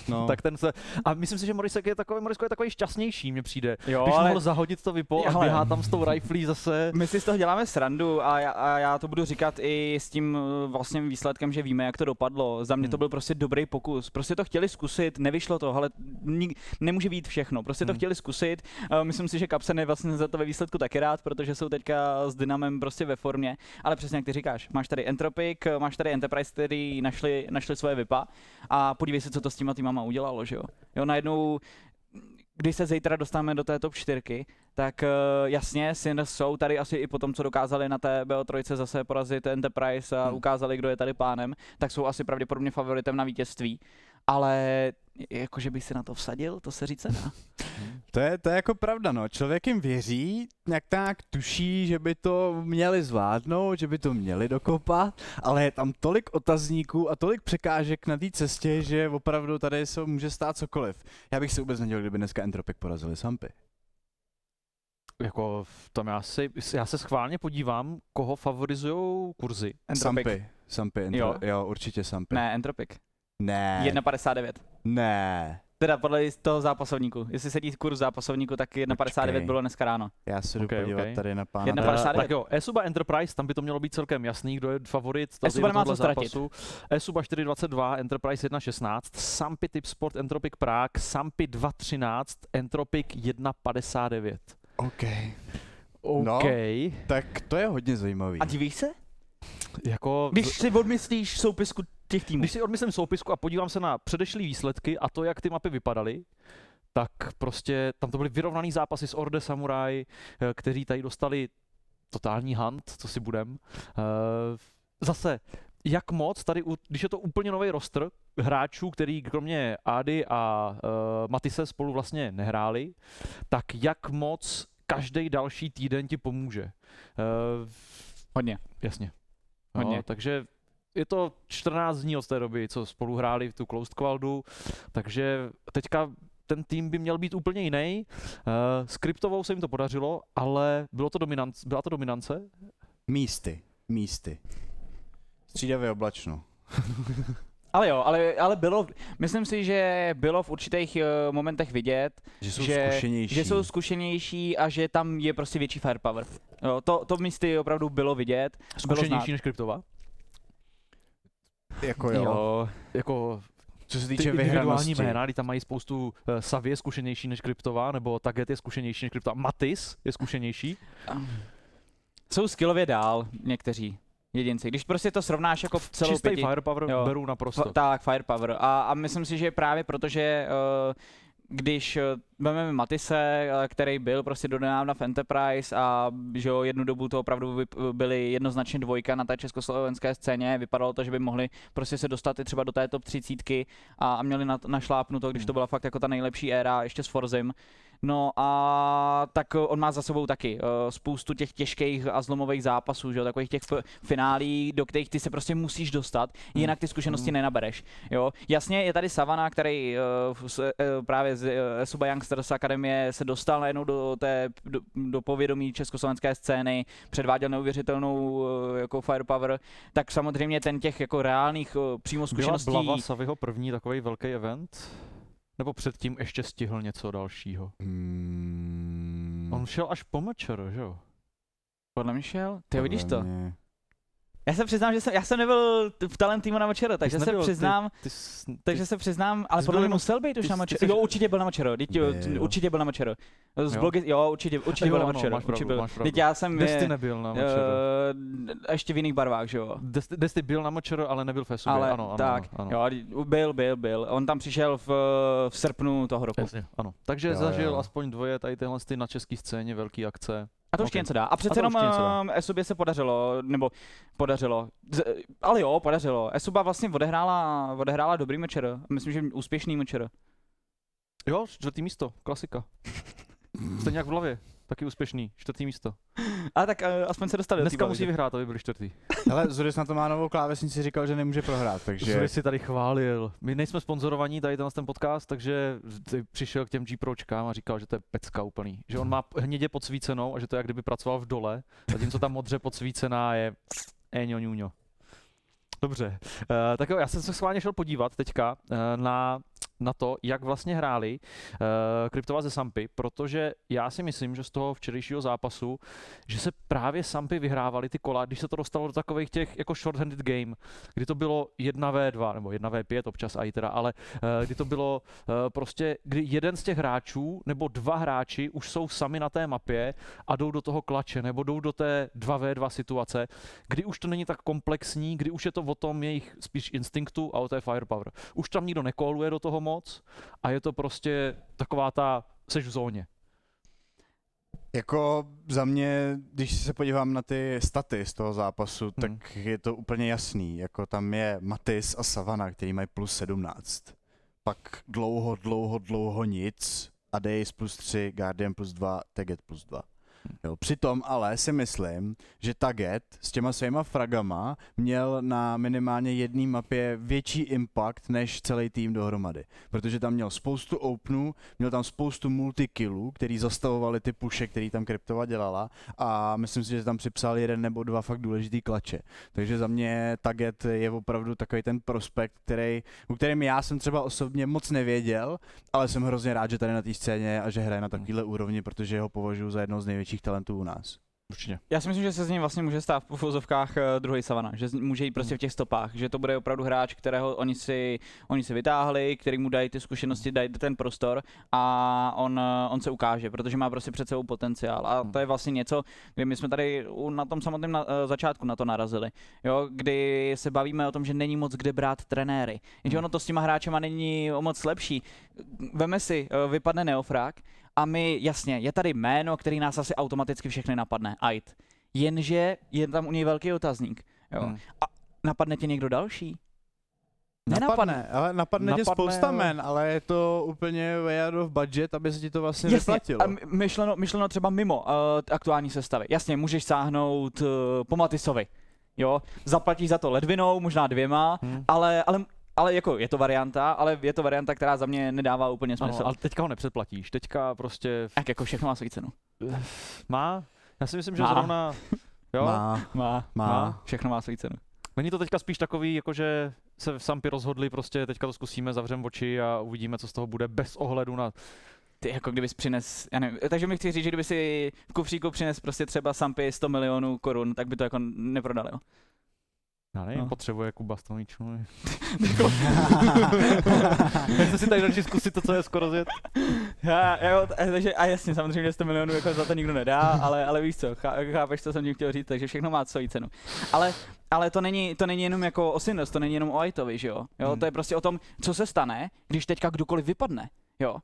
No. Tak ten se... A myslím si, že Morisek je takový, Morisko je takový šťastnější, mně přijde. Jo, Když mohl zahodit to VIPO a Ale- běhá tam s tou riflí zase. My si z toho děláme srandu a já, a já to budu říkat i s tím uh, vlastně výsledkem, že víme, jak to dopadlo. Za mě to Hmm. byl prostě dobrý pokus. Prostě to chtěli zkusit, nevyšlo to, ale nik, nemůže být všechno. Prostě to Hmm. chtěli zkusit. Uh, myslím si, že Kapsen je vlastně za to ve výsledku taky rád, protože jsou teďka s Dynamem prostě ve formě. Ale přesně jak ty říkáš, máš tady Entropic, máš tady Enterprise, který našli, našli svoje vypa a podívej se, co to s těma týmama udělalo, že jo. Jo, najednou když se zítra dostaneme do té top 4, tak uh, jasně, Sinners jsou tady asi i po tom, co dokázali na té BO3 zase porazit Enterprise a Hmm. ukázali, kdo je tady pánem, tak jsou asi pravděpodobně favoritem na vítězství. Ale jakože bych si na to vsadil, to se říct se dá. To je, to je jako pravda, no. Člověk jim věří, jak tak tuší, že by to měli zvládnout, že by to měli dokopat, ale je tam tolik otazníků a tolik překážek na té cestě, že opravdu tady se může stát cokoliv. Já bych se vůbec nedělal, kdyby dneska Entropic porazili Sampy. Jako v tom já, si, já se schválně podívám, koho favorizují kurzy. Entropic. Sampy. Sampy, entro, Jo. jo. určitě Sampy. Ne, Entropic. Ne. 1,59. Ne. Teda podle toho zápasovníku. Jestli sedí kurz zápasovníku, tak 1,59 Počkej. bylo dneska ráno. Já se jdu Ok, podívat ok. tady na pána. Jedna Dra- 59. tak jo, Esuba Enterprise, tam by to mělo být celkem jasný, kdo je favorit. tady Esuba nemá tohle co ztratit. zápasu. Esuba 4.22, Enterprise 1.16, Sampy Tip Sport, Entropic Prague, Sampy 2.13, Entropic 1.59. OK. OK, No. Tak to je hodně zajímavý. A divíš se? jako... Když si odmyslíš soupisku těch týmů. Když si odmyslím soupisku a podívám se na předešlý výsledky a to, jak ty mapy vypadaly, tak prostě tam to byly vyrovnaný zápasy s Orde Samurai, eh, kteří tady dostali totální hunt, co si budem. Eh, Zase, jak moc tady, když je to úplně nový roster hráčů, který kromě Ády a uh, Matise spolu vlastně nehráli, tak jak moc každý další týden ti pomůže. Uh, Hodně. Jasně. Hodně. No, takže je to 14 dní od té doby, co spolu hráli v tu Closed Qualdu, takže teďka ten tým by měl být úplně jiný. Uh, s kryptovou se jim to podařilo, ale bylo to dominance, byla to dominance? Místy, místy. Střídavě oblačno. Ale jo, ale, ale bylo, myslím si, že bylo v určitých uh, momentech vidět, Že jsou že, zkušenější. že jsou zkušenější a že tam je prostě větší firepower. Jo, to, to místy opravdu bylo vidět. Bylo Zkušenější znát. než kryptova? Jako jo. jo. Jako Co se týče individuální vyhranosti. jména, kdy tam mají spoustu uh, Savě zkušenější než kryptová, nebo Taget je zkušenější než kryptová, Matis je zkušenější. Jsou skillově dál někteří jedinci. Když prostě to srovnáš jako v celou Čistý pěti, firepower Jo. beru naprosto. F- tak, firepower. A, a myslím si, že právě protože uh, když uh, vezmeme Matise, uh, který byl prostě donedávna v Enterprise a že jo, jednu dobu to opravdu byly jednoznačně dvojka na té československé scéně, vypadalo to, že by mohli prostě se dostat i třeba do té top 30 a, a měli na, našlápnuto, když to byla fakt jako ta nejlepší éra ještě s Forzim. No a tak uh, on má za sebou taky uh, spoustu těch těžkých a zlomových zápasů, že jo, takových těch finálí, do kterých ty se prostě musíš dostat, jinak ty zkušenosti nenabereš. Jo. Jasně je tady Savana, který uh, právě z Suba Youngsters Akademie se dostal najednou do té do, do povědomí československé scény, předváděl neuvěřitelnou jako firepower, tak samozřejmě ten těch jako reálných přímo Byla zkušeností Blava Savyho první takový velký event? Nebo předtím ještě stihl něco dalšího? Hmm, On šel až po Mečer, že jo? podle mě šel. Ty podle vidíš to? mě- Já se přiznám, že jsem, já jsem nebyl v talent týmu na Močero, takže se ty- přiznám, Ty, jsi- ty, takže se přiznám, ale podle mě musel být už ty na ty jsi- Jo, určitě byl na Byl. určitě byl na Močero. Z Jo? blogy, jo, určitě, určitě Jo, byl na ano, Močero. máš určitě pravdu, byl. máš pravdu. Teď já jsem Desty eh, nebyl na Mečeru. eh, ještě v jiných barvách, že jo. Desty, Desty byl na Mečeru, ale nebyl v Esubě. Ale ano, ano, tak, ano, jo, a byl, byl, byl. On tam přišel v, v srpnu toho roku. Jasně, ano. Takže Jo, zažil jo. aspoň dvoje tady tyhle ty na české scéně velký akce. A to okay. něco dá. A přece to jenom Esubě se podařilo, nebo podařilo. Z, ale jo, podařilo. Esuba vlastně odehrála, odehrála dobrý mečer. Myslím, že úspěšný mečer. Jo, čtvrtý místo, klasika. Stejně jak v hlavě, taky úspěšný, čtvrtý místo. A tak uh, aspoň se dostali do Dneska bavy, musí vyhrát, aby byli čtvrtý. Hele, Zudis na to má novou klávesnici, říkal, že nemůže prohrát, takže... Že si tady chválil. My nejsme sponzorovaní tady tenhle ten podcast, takže ty přišel k těm G Pročkám a říkal, že to je pecka úplný. Že on má hnědě podsvícenou a že to je jak kdyby pracoval v dole, zatímco ta modře podsvícená je éňo ňuňo. Dobře, uh, tak jo, já jsem se schválně šel podívat teďka uh, na, na to, jak vlastně hráli uh, Kryptova ze Sampy, protože já si myslím, že z toho včerejšího zápasu, že se právě Sampy vyhrávali ty kola, když se to dostalo do takových těch jako short-handed game, kdy to bylo 1v2 nebo 1v5 občas i teda, ale uh, kdy to bylo uh, prostě, kdy jeden z těch hráčů nebo dva hráči už jsou sami na té mapě a jdou do toho klače nebo jdou do té 2v2 situace, kdy už to není tak komplexní, kdy už je to o tom jejich spíš instinktu a o té firepower. Už tam nikdo nekoluje do toho moc a je to prostě taková ta, seš v zóně. Jako za mě, když se podívám na ty staty z toho zápasu, Hmm. tak je to úplně jasný. Jako tam je Matis a Savana, který mají plus 17. Pak dlouho, dlouho, dlouho nic. A Days plus 3, Guardian plus 2, Teget plus 2. Jo, přitom ale si myslím, že Taget s těma svýma fragama měl na minimálně jedné mapě větší impact než celý tým dohromady. Protože tam měl spoustu openů, měl tam spoustu multikillů, který zastavovali ty puše, který tam Kryptova dělala a myslím si, že tam připsal jeden nebo dva fakt důležitý klače. Takže za mě Taget je opravdu takový ten prospekt, který, u kterým já jsem třeba osobně moc nevěděl, ale jsem hrozně rád, že tady na té scéně a že hraje na takovéhle úrovni, protože ho považuji za jedno z největších talentů u nás. Určitě. Já si myslím, že se z něj vlastně může stát v ufozovkách uh, druhý Savana, že může jít prostě v těch stopách, že to bude opravdu hráč, kterého oni si, oni si vytáhli, který mu dají ty zkušenosti, dají ten prostor a on, eh, on se ukáže, protože má prostě před sebou potenciál. A to je vlastně něco, kdy my jsme tady u- na tom samotném na, eh, začátku na to narazili, jo, kdy se bavíme o tom, že není moc kde brát trenéry. Jenže ono to s těma hráčema není o moc lepší. Veme si, eh, vypadne Neofrák, a my, jasně, je tady jméno, který nás asi automaticky všechny napadne, Ait. Jenže je tam u něj velký otazník. Jo. Hmm. A napadne tě někdo další? Napadne, ale napadne, tě Napadne, spousta ale- men, ale je to úplně way out of budget, aby se ti to vlastně Jasně, vyplatilo. a my- myšleno, myšleno třeba mimo uh, aktuální sestavy. Jasně, můžeš sáhnout uh, po Matisovi. Jo, zaplatíš za to ledvinou, možná dvěma, Hmm. ale, ale, ale jako je to varianta, ale je to varianta, která za mě nedává úplně smysl. Ano, ale teďka ho nepředplatíš, teďka prostě Tak jako všechno má svou cenu. má. Já si myslím, že Má. zrovna, jo, Má, Má, má. všechno má svou cenu. Není to teďka spíš takový, jako že se v Sampy rozhodli, prostě teďka to zkusíme, zavřem oči a uvidíme, co z toho bude, bez ohledu na... Ty jako kdybys přines, já nevím, takže mi chci říct, že kdyby si v kufříku přines prostě třeba Sampy 100 milionů korun, tak by to jako neprodali, jo. Já nevím, No. potřebuje Kuba Stoničů. Já jsem si tady radši zkusit to, co je skoro zjet. Já, jo, t- takže a jasně, samozřejmě 100 milionů jako za to nikdo nedá, ale, ale víš co, chá, chápeš, co jsem tím chtěl říct, takže všechno má svoji cenu. Ale, ale to není, to není jenom jako o Sinders, to není jenom o Aitovi, že jo? jo Hmm. To je prostě o tom, co se stane, když teďka kdokoliv vypadne, jo?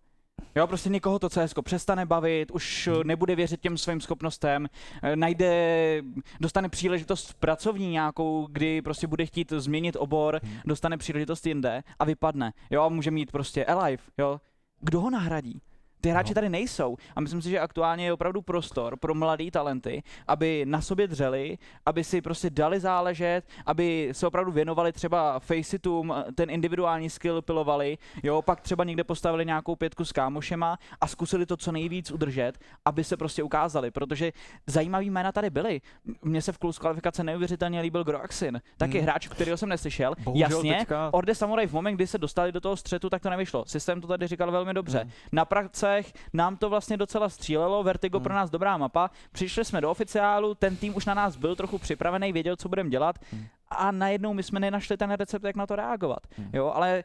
Jo, prostě někoho to CS přestane bavit, už eh, nebude věřit těm svým schopnostem, eh, najde, dostane příležitost pracovní nějakou, kdy prostě bude chtít změnit obor, Hmm. dostane příležitost jinde a vypadne. Jo, a může mít prostě Alive, jo. Kdo ho nahradí? Ty hráči No. tady nejsou a myslím si, že aktuálně je opravdu prostor pro mladý talenty, aby na sobě dřeli, aby si prostě dali záležet, aby se opravdu věnovali třeba faceitům, ten individuální skill pilovali, jo, pak třeba někde postavili nějakou pětku s kámošema a zkusili to co nejvíc udržet, aby se prostě ukázali, protože zajímavý jména tady byly. Mně se v klus kvalifikace neuvěřitelně líbil Groaxin, taky Hmm. hráč, kterého jsem neslyšel. Bohužel Jasně, teďka- Orde Samurai v moment, kdy se dostali do toho střetu, tak to nevyšlo. Systém to tady říkal velmi dobře. Hmm. Na pracech nám to vlastně docela střílelo, Vertigo Hmm. pro nás dobrá mapa. Přišli jsme do oficiálu, ten tým už na nás byl trochu připravený, věděl, co budeme dělat Hmm. a najednou my jsme nenašli ten recept, jak na to reagovat. Hmm. Jo, ale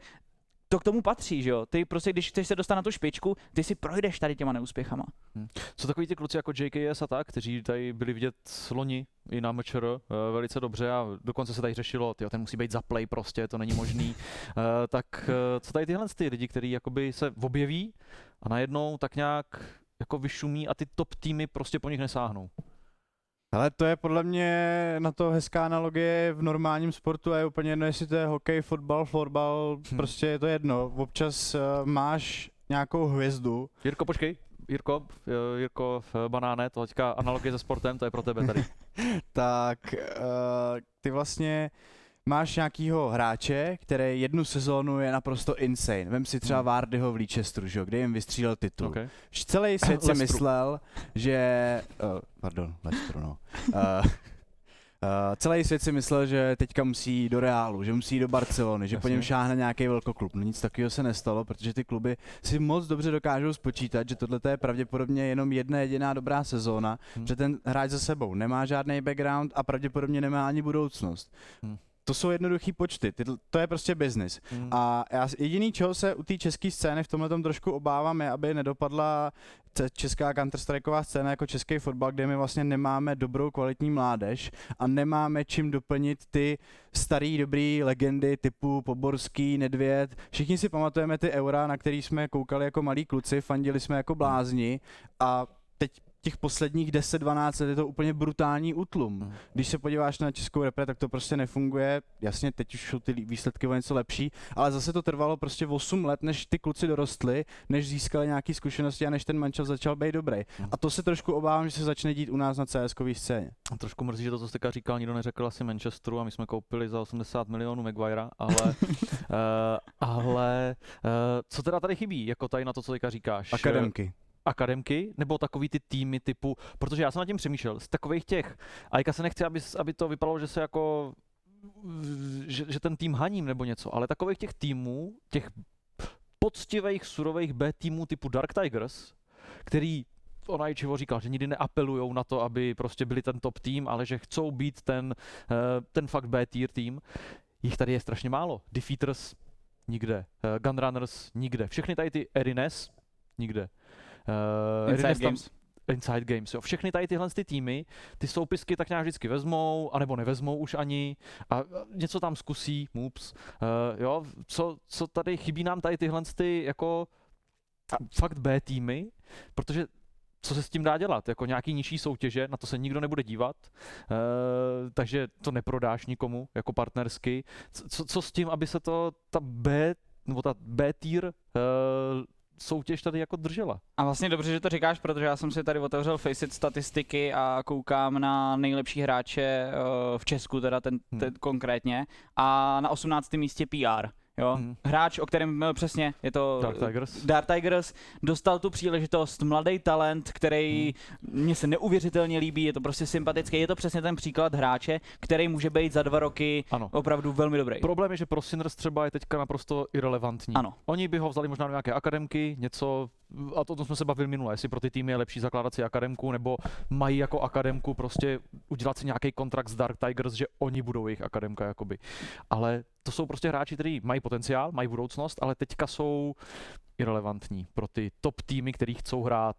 to k tomu patří, že jo? Ty prostě, když chceš se dostat na tu špičku, ty si projdeš tady těma neúspěchama. Jsou takový ty kluci jako JKS a tak, kteří tady byli vidět loni i na MČR uh, velice dobře a dokonce se tady řešilo, tyjo, ten musí být za play prostě, to není možný. Uh, tak uh, co tady tyhle ty lidi, kteří jakoby se objeví a najednou tak nějak jako vyšumí a ty top týmy prostě po nich nesáhnou. Ale to je podle mě na to hezká analogie v normálním sportu a je úplně jedno, jestli to je hokej, fotbal, florbal, Hm. prostě je to jedno. Občas uh, máš nějakou hvězdu, Jirko, počkej, Jirko, uh, Jirko v Banáne, to teďka analogie se sportem, to je pro tebe tady. tak uh, ty vlastně máš nějakýho hráče, který jednu sezónu je naprosto insane. Vem si třeba Hmm. Vardyho v Leicesteru, že jo, kde jim vystřílel titul. Okay. Celý svět si myslel, že... Uh, pardon, Leicesteru, no. Uh, Uh, celý svět si myslel, že teďka musí do Reálu, že musí do Barcelony, že po něm Jasně. šáhne nějaký velkoklub. No nic takového se nestalo, protože ty kluby si moc dobře dokážou spočítat, že tohle je pravděpodobně jenom jedna jediná dobrá sezóna, Hmm. že ten hráč za sebou nemá žádný background a pravděpodobně nemá ani budoucnost. Hmm. To jsou jednoduchý počty, ty, to je prostě business. Mm. A já, jediný, čeho se u té české scény v tomhle trošku obávám, je, aby nedopadla česká counter scéna jako český fotbal, kde my vlastně nemáme dobrou kvalitní mládež a nemáme čím doplnit ty starý dobrý legendy typu Poborský, Nedvěd. Všichni si pamatujeme ty eura, na který jsme koukali jako malí kluci, fandili jsme jako blázni a teď těch posledních 10-12 let je to úplně brutální útlum. Mm. Když se podíváš na českou repre, tak to prostě nefunguje. Jasně, teď už jsou ty výsledky o něco lepší, ale zase to trvalo prostě 8 let, než ty kluci dorostli, než získali nějaké zkušenosti a než ten mančel začal být dobrý. Mhm. A to se trošku obávám, že se začne dít u nás na CS-kové scéně. Trošku mrzí, že to, co jste říkal, nikdo neřekl asi Manchesteru a my jsme koupili za 80 milionů Maguirea, ale, uh, ale uh, co teda tady chybí, jako tady na to, co teďka říkáš? Akademky. Akademky, nebo takový ty týmy typu, protože já jsem nad tím přemýšlel, z takových těch, a teďka se nechci, aby, aby to vypadalo, že se jako, že, že ten tým haním nebo něco, ale takových těch týmů, těch poctivých, surových B týmů typu Dark Tigers, který ona Ichivo říkal, že nikdy neapelujou na to, aby prostě byli ten top tým, ale že chcou být ten, eh, ten fakt B tier tým. Jich tady je strašně málo. Defeaters nikde, uh, Gunrunners nikde. Všechny tady ty Erines nikde. Uh, Inside Erines tam- Games. Inside Games, jo. Všechny tady tyhle ty týmy, ty soupisky tak nějak vždycky vezmou, anebo nevezmou už ani a něco tam zkusí, moops, uh, jo, co, co tady chybí nám tady tyhle ty jako a fakt B týmy, protože co se s tím dá dělat? Jako nějaký nižší soutěže, na to se nikdo nebude dívat, uh, takže to neprodáš nikomu jako partnersky. Co- Co, co s tím, aby se to ta B, nebo ta B tier uh, soutěž tady jako držela? A vlastně dobře, že to říkáš, protože já jsem si tady otevřel Faceit statistiky a koukám na nejlepší hráče eh, v Česku, teda ten, Hmm. ten konkrétně, a na 18. místě PR. Jo? Hmm. Hráč, o kterém eh, přesně je to Dark Tigers? Dark Tigers dostal tu příležitost, mladý talent, který mně se neuvěřitelně líbí, je to prostě sympatický, je to přesně ten příklad hráče, který může být za dva roky Ano. opravdu velmi dobrý. Problém je, že pro Sinners třeba je teďka naprosto irrelevantní. Ano. Oni by ho vzali možná do nějaké akademky, něco, a to, o tom jsme se bavili minule, jestli pro ty týmy je lepší zakládat si akademku, nebo mají jako akademku prostě udělat si nějaký kontrakt s Dark Tigers, že oni budou jejich akademka jakoby. Ale to jsou prostě hráči, kteří mají potenciál, mají budoucnost, ale teďka jsou irrelevantní pro ty top týmy, který chcou hrát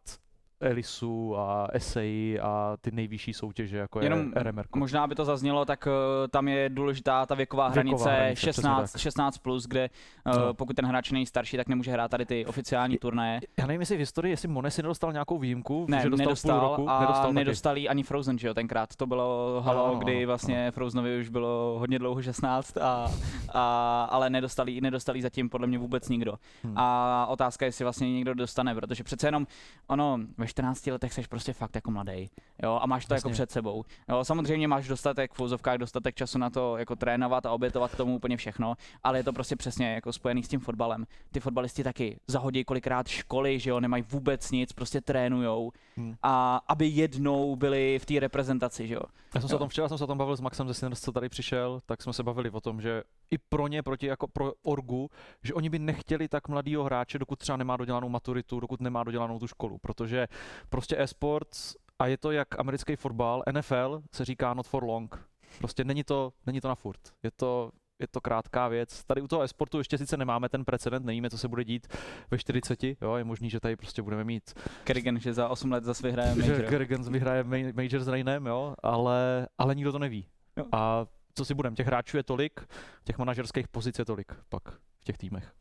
Elisu a SAI a ty nejvyšší soutěže, jako Jenom je RMR. Možná by to zaznělo, tak uh, tam je důležitá ta věková Věková hranice, hranice, přesně 16, tak. 16 plus, kde uh, No. pokud ten hráč není starší, tak nemůže hrát tady ty oficiální turnaje. Já nevím, jestli v historii, jestli Monesi nedostal nějakou výjimku, Ne, že dostal, nedostal, půl roku, a nedostal, nedostal, taky. ani Frozen, že jo, tenkrát. To bylo halo, Ano, kdy ano, vlastně Frozenovi už bylo hodně dlouho 16, a, a, ale nedostali, nedostali zatím podle mě vůbec nikdo. Hmm. A otázka je, jestli vlastně někdo dostane, protože přece jenom ono ve 14 letech seš prostě fakt jako mladý, jo, a máš to jako Jasně. před sebou. Jo, samozřejmě máš dostatek v fouzovkách, dostatek času na to jako trénovat a obětovat tomu úplně všechno, ale je to prostě přesně jako spojený s tím fotbalem. Ty fotbalisti taky zahodí kolikrát školy, že jo, nemají vůbec nic, prostě trénujou Hmm. a aby jednou byli v té reprezentaci, že jo. Já jsem se o Jo. tom včera jsem se o tom bavil s Maxem ze Sinners, co tady přišel, tak jsme se bavili o tom, že i pro ně, proti jako pro Orgu, že oni by nechtěli tak mladýho hráče, dokud třeba nemá dodělanou maturitu, dokud nemá dodělanou tu školu, protože prostě e-sports a je to jak americký fotbal, NFL se říká not for long. Prostě není to, není to na furt. Je to, je to krátká věc. Tady u toho e-sportu ještě sice nemáme ten precedent, nevíme, co se bude dít ve 40, jo, je možný, že tady prostě budeme mít Kerrigan, že za 8 let zase vyhraje major. Kerrigan vyhraje ma- Major s Rainem, jo, ale, ale nikdo to neví. Jo. A co si budem, těch hráčů je tolik, těch manažerských pozic je tolik pak v těch týmech.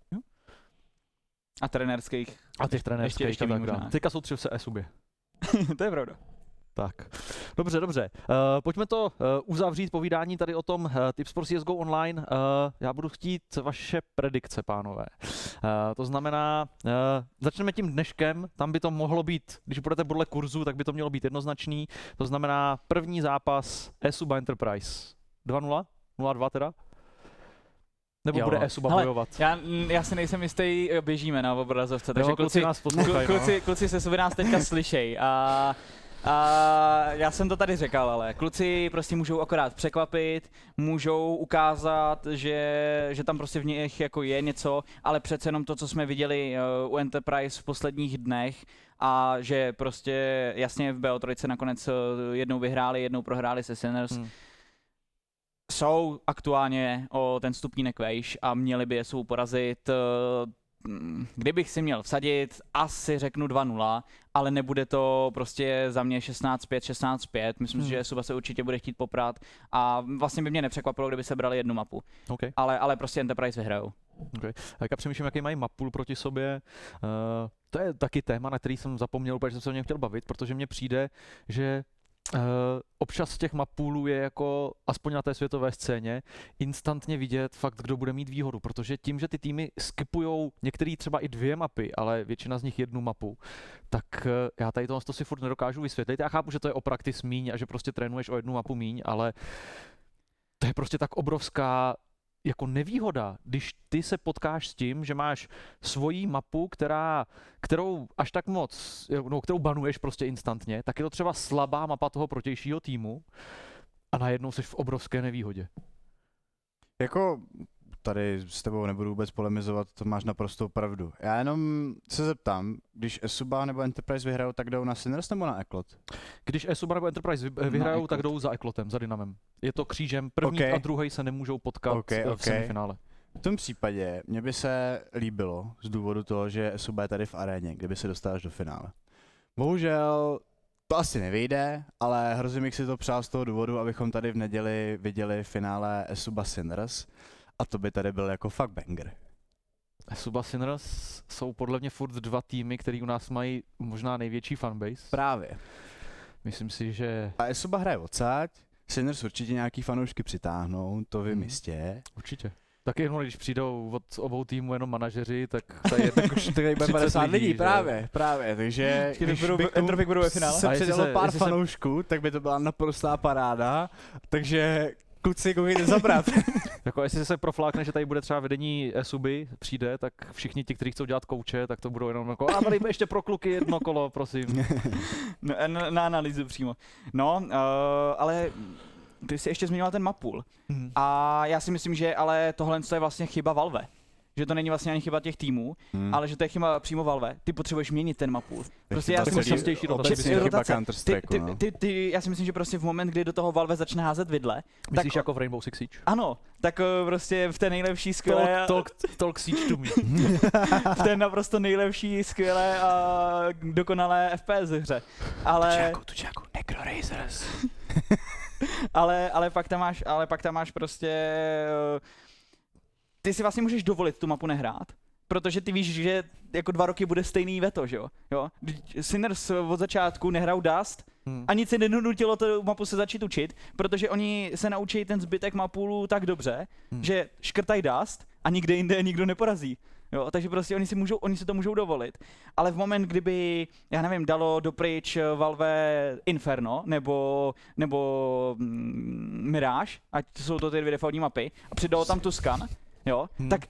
A trenérských. A těch trenérských ještě víc tak možná. Teďka jsou tři v e-subě. to je pravda. Tak, dobře, dobře. Uh, pojďme to uh, uzavřít povídání tady o tom uh, Tips pro CSGO Online. Uh, já budu chtít vaše predikce, pánové. Uh, to znamená, uh, začneme tím dneškem, tam by to mohlo být, když budete podle kurzu, tak by to mělo být jednoznačný. To znamená první zápas eSuba Enterprise. 2-0? 0-2 teda? Nebo Jo. bude eSuba Hele, bojovat? Já, já si nejsem jistý, eh, běžíme na obrazovce, takže jo, kluci kluci, nás poslouchají, no. kluci, kluci se suby nás teďka slyšej a, a já jsem to tady řekl, ale kluci prostě můžou akorát překvapit, můžou ukázat, že, že tam prostě v nich jako je něco, ale přece jenom to, co jsme viděli uh, u Enterprise v posledních dnech a že prostě jasně v BO3 nakonec uh, jednou vyhráli, jednou prohráli se Sinners, Hmm. Jsou aktuálně o ten stupínek vejš a měli by je svou porazit. eh, mm, Kdybych si měl vsadit, asi řeknu 2-0, ale nebude to prostě za mě 16-5, 16-5. Myslím si, Hmm. že Suba se určitě bude chtít poprat a vlastně by mě nepřekvapilo, kdyby se brali jednu mapu. Okay. Ale, ale prostě Enterprise vyhrajou. Okay. A jak já přemýšlím, jaký mají mapul proti sobě. Uh, to je taky téma, na který jsem zapomněl, protože jsem se o něm chtěl bavit, protože mně přijde, že uh, občas z těch mapulů je jako, aspoň na té světové scéně, instantně vidět fakt, kdo bude mít výhodu, protože tím, že ty týmy skipujou některý třeba i dvě mapy, ale většina z nich jednu mapu, tak uh, já tady tohle to si furt nedokážu vysvětlit. Já chápu, že to je o practice míň a že prostě trénuješ o jednu mapu míň, ale to je prostě tak obrovská jako nevýhoda, když ty se potkáš s tím, že máš svoji mapu, která, kterou až tak moc, no, kterou banuješ prostě instantně, tak je to třeba slabá mapa toho protějšího týmu a najednou jsi v obrovské nevýhodě. Jako tady s tebou nebudu vůbec polemizovat, to máš naprostou pravdu. Já jenom se zeptám, když Esuba nebo Enterprise vyhrajou, tak jdou na Sinners nebo na Eklot? Když Esuba nebo Enterprise vyhrajou, tak jdou za Eklotem, za Dynamem. Je to křížem, první Ok. a druhý se nemůžou potkat Ok, eh, v semifinále. V tom případě mě by se líbilo z důvodu toho, že Esuba je tady v aréně, kdyby se dostal až do finále. Bohužel to asi nevyjde, ale hrozně bych si to přál z toho důvodu, abychom tady v neděli viděli finále Esuba Sinners a to by tady byl jako fakt banger. Esuba Sinners jsou podle mě furt dva týmy, který u nás mají možná největší fanbase. Právě. Myslím si, že A Esuba hraje odsaď, Sinners určitě nějaký fanoušky přitáhnou, to vím Hmm. jistě. určitě. Tak jenom když přijdou od obou týmů jenom manažeři, tak to je tak už Tak bude 30 50 lidí, lidí, že? právě, právě, takže když budou- by k tomu Entropik budou ve finále? se přidalo se- pár jestli se- fanoušků, tak by to byla naprostá paráda, takže kluci koukejte zabrat. Jako jestli se proflákne, že tady bude třeba vedení Esuby, přijde, tak všichni ti, kteří chcou dělat kouče, tak to budou jenom jako, a tady ještě pro kluky jedno kolo, prosím. No, na, na analýzu přímo. No, uh, ale ty jsi ještě zmiňoval ten Mapul. Hmm. A já si myslím, že ale tohle je vlastně chyba Valve. Že to není vlastně ani chyba těch týmů, Hmm. ale že to je chyba přímo Valve. Ty potřebuješ měnit ten Mapul. Prostě já si myslím, si- chyba rotace. ty, ty, no. ty, ty, já si myslím, že prostě v moment, kdy do toho Valve začne házet vidle, Myslíš tak- jako v Rainbow Six Siege? ano, tak eh, prostě v té nejlepší skvělé, Talk, talk, talk Siege to me. v té naprosto nejlepší skvělé a dokonalé FPS hře. Ale... tučáku, Necro Racers. ale, ale, pak tam máš, ale pak tam máš prostě... eh, Ty si vlastně můžeš dovolit tu mapu nehrát, protože ty víš, že jako dva roky bude stejný veto, že jo? jo? Sinners od začátku nehrajou Dust Hmm. a nic se nenutilo tu mapu se začít učit, protože oni se naučí ten zbytek mapů tak dobře, Hmm. že škrtají Dust a nikde jinde nikdo neporazí. Jo, takže prostě oni si, můžou, oni si to můžou dovolit. Ale v moment, kdyby, já nevím, dalo dopryč eh, Valve Inferno nebo, nebo mm, Mirage, ať jsou to ty dvě defaultní mapy, a přidalo tam Tuscan, jo, Hmm. tak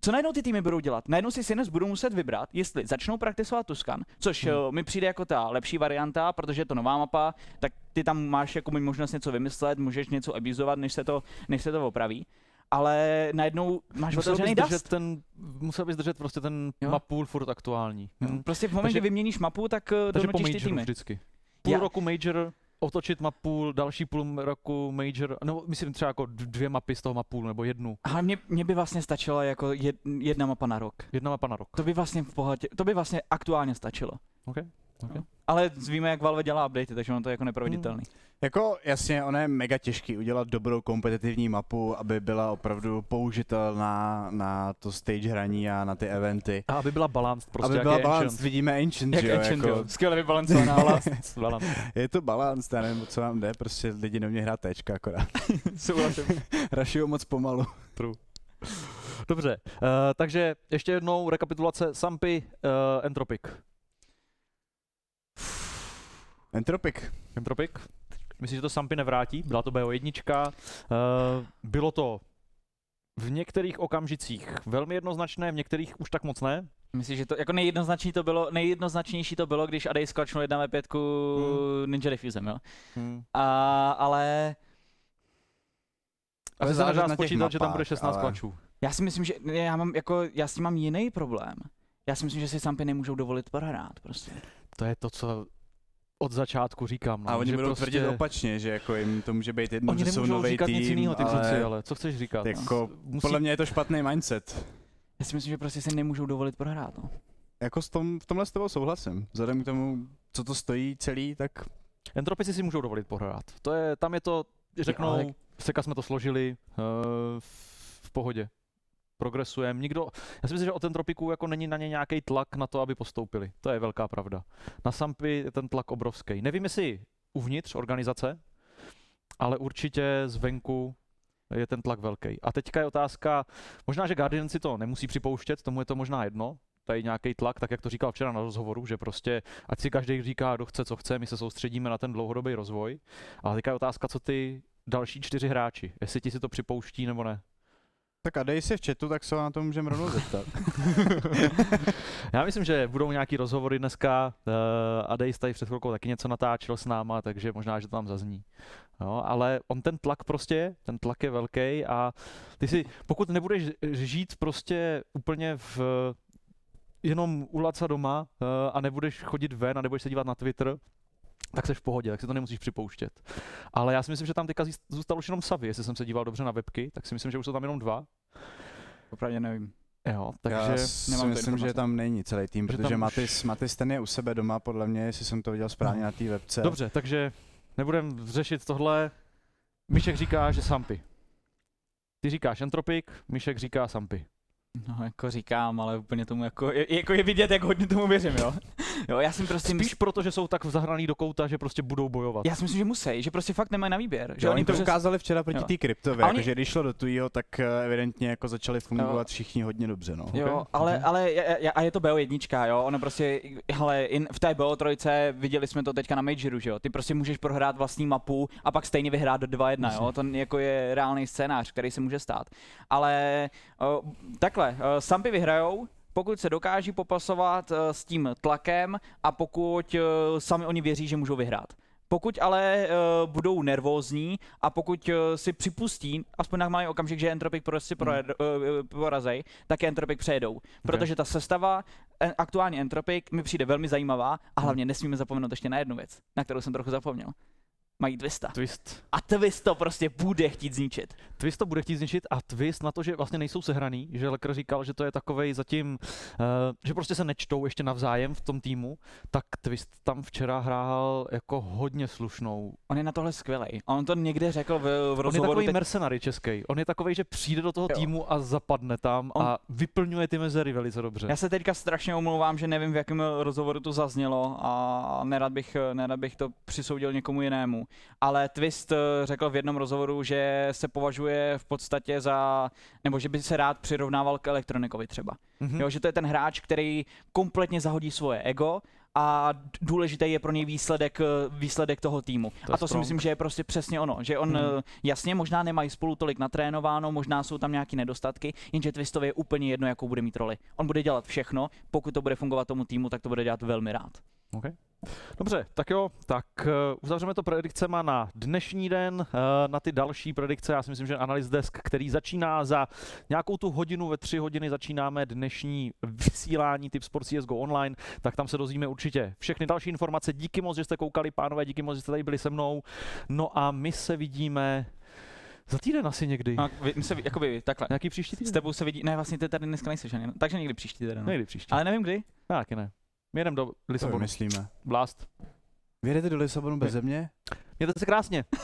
co najednou ty týmy budou dělat? Najednou si Sinners budou muset vybrat, jestli začnou praktisovat Tuscan, což Hmm. hmm. mi přijde jako ta lepší varianta, protože je to nová mapa, tak ty tam máš jako možnost něco vymyslet, můžeš něco abuzovat, než se to, než se to opraví. Ale najednou máš Musel bys otevřený držet dust. ten, musel bys držet prostě ten Jo. mapul furt aktuální. Hmm. Prostě v momentě, kdy vyměníš mapu, tak eh, donutíš ty týmy. vždycky. Půl Já- roku major, otočit mapu, další půl roku major, no myslím třeba jako dvě mapy z toho mapulu, nebo jednu. Ale mě, mě by vlastně stačila jako jed, jedna mapa na rok. Jedna mapa na rok. To by vlastně v pohodě, to by vlastně aktuálně stačilo. OK. OK. No. Ale víme, jak Valve dělá updaty, takže ono to je jako neproveditelný. Jako jasně, ono je mega těžký udělat dobrou kompetitivní mapu, aby byla opravdu použitelná na to stage hraní a na ty eventy. A aby byla balanced, prostě aby jak byla je balance, Ancient. vidíme Ancient, Jak že jo, Ancient, jako, jo. Skvěle vybalancovaná. Balance, balance. je to balance, já nevím, co vám jde, prostě lidi nemějí hrát téčka akorát. Souhlasím. Rašijou moc pomalu. Dobře, uh, takže ještě jednou rekapitulace Sampy, uh, Entropic. Entropic. Entropic? Myslím, že to Sampy nevrátí, byla to BO1. Uh, bylo to v některých okamžicích velmi jednoznačné, v některých už tak moc ne. Myslím, že to jako nejjednoznačnější to bylo, nejjednoznačnější to bylo, když Adej sklačnul 1 ve 5 Hmm. Ninja Diffusem, jo. Hmm. A, ale Asi se nedá spočítat, že tam bude 16 ale- klačů. já si myslím, že já mám jako, já s tím mám jiný problém. Já si myslím, že si Sampy nemůžou dovolit prohrát prostě. To je to, co od začátku říkám. No, A oni že budou prostě... tvrdit opačně, že jako jim to může být jedno, Oni že jsou nemůžou nový říkat tým, nic jiného, ty ale, kluci, ale co chceš říkat? jako, Musí... podle mě je to špatný mindset. Já si myslím, že prostě si nemůžou dovolit prohrát, no. Jako s tom, v tomhle s tebou souhlasím. Vzhledem k tomu, co to stojí celý, tak Entropici si můžou dovolit pohrát. To je, tam je to, řeknou, ale- seka jsme to složili uh, v pohodě. Progresujeme. Nikdo, já si myslím, že o ten tropiku jako není na ně nějaký tlak na to, aby postoupili. To je velká pravda. Na Sampy je ten tlak obrovský. Nevím, jestli uvnitř organizace, ale určitě zvenku je ten tlak velký. A teďka je otázka, možná, že Guardian si to nemusí připouštět, tomu je to možná jedno, tady nějaký tlak, tak jak to říkal včera na rozhovoru, že prostě ať si každý říká, kdo chce, co chce, my se soustředíme na ten dlouhodobý rozvoj. Ale teďka je otázka, co ty další čtyři hráči, jestli ti si to připouští nebo ne. Tak a dej si v chatu, tak se na to můžeme rovnou zeptat. Já myslím, že budou nějaký rozhovory dneska. Uh, Adejs tady před chvilkou taky něco natáčel s náma, takže možná, že to tam zazní. No, ale on ten tlak prostě, ten tlak je velký a ty si, pokud nebudeš žít prostě úplně v jenom u Laca doma uh, a nebudeš chodit ven a nebudeš se dívat na Twitter, tak jsi v pohodě, tak si to nemusíš připouštět. Ale já si myslím, že tam teďka zís- zůstal už jenom Savy, jestli jsem se díval dobře na webky, tak si myslím, že už jsou tam jenom dva. Opravdu nevím. Jo, Takže Já si nemám myslím, že tam není celý tým, Že protože tam už- Matis, Matis ten je u sebe doma, podle mě, jestli jsem to viděl správně No. na té webce. Dobře, takže nebudem řešit tohle. Myšek říká, že Sampy. Ty říkáš Entropik, Myšek říká Sampy. No, jako říkám, ale úplně tomu jako, je, jako je vidět, jak hodně tomu věřím, jo. Jo, já jsem prostě Spíš proto, že jsou tak zahraný do kouta, že prostě budou bojovat. Já si myslím, že musí, že prostě fakt nemají na výběr. Že Že oni to prostě- ukázali včera proti Jo. té kryptové, A oni- jakože když šlo do tujího, tak eh, evidentně jako začali fungovat všichni hodně dobře, no. Jo, Ok, ale, ok. ale a je to BO1, jo, ono prostě, hele, in, v té BO3 viděli jsme to teďka na Majoru, že jo, ty prostě můžeš prohrát vlastní mapu a pak stejně vyhrát do 2-1, jo, to jako je reálný scénář, který se může stát. Ale o, takhle, o, Sampy vyhrajou, pokud se dokáží popasovat o, s tím tlakem a pokud o, sami oni věří, že můžou vyhrát. Pokud ale uh, budou nervózní a pokud uh, si připustí, aspoň na malý okamžik, že Entropik prostě Hmm. uh, porazej, tak je Entropik přejedou. Protože ta sestava, eh, aktuálně Entropik, mi přijde velmi zajímavá a hlavně nesmíme zapomenout ještě na jednu věc, na kterou jsem trochu zapomněl. Mají Twista. Twist. A Twist to prostě bude chtít zničit. Twist to bude chtít zničit a twist na to, že vlastně nejsou sehraný, že Lekr říkal, že to je takovej zatím, uh, že prostě se nečtou ještě navzájem v tom týmu, tak Twist tam včera hrál jako hodně slušnou. On je na tohle skvělý. On to někde řekl v, v On je rozhovoru. takový teď- mercenary český. On je takový, že přijde do toho Jo. týmu a zapadne tam On- a vyplňuje ty mezery velice dobře. Já se teďka strašně omlouvám, že nevím, v jakém rozhovoru to zaznělo a nerad bych, nerad bych to přisoudil někomu jinému. Ale Twist eh, řekl v jednom rozhovoru, že se považuje v podstatě za, nebo že by se rád přirovnával k elektronikovi třeba. Mhm. Jo, že to je ten hráč, který kompletně zahodí svoje ego a důležitý je pro něj výsledek, eh, výsledek toho týmu. To a to si strong. myslím, že je prostě přesně ono. Že on, eh, jasně, možná nemají spolu tolik natrénováno, možná jsou tam nějaké nedostatky, jenže Twistovi je úplně jedno, jakou bude mít roli. On bude dělat všechno, pokud to bude fungovat tomu týmu, tak to bude dělat velmi rád. Okay. Dobře, tak jo, tak uh, uzavřeme to predikcema na dnešní den, uh, na ty další predikce. Já si myslím, že Analyst Desk, který začíná za nějakou tu hodinu, ve tři hodiny začínáme dnešní vysílání Tip Sport CSGO Online, tak tam se dozvíme určitě všechny další informace. Díky moc, že jste koukali, pánové, díky moc, že jste tady byli se mnou. No a my se vidíme za týden asi někdy. A vy, my se, jakoby takhle. Nějaký příští S týden? tebou se vidí, ne, vlastně ty tady dneska nejsi, ani, takže někdy příští týden. No. Někdy příští. Ale nevím kdy. Taky ne. My jedeme do Lisabonu. myslíme. Blast. Vyjedete do Lisabonu bez země? Mějte se krásně.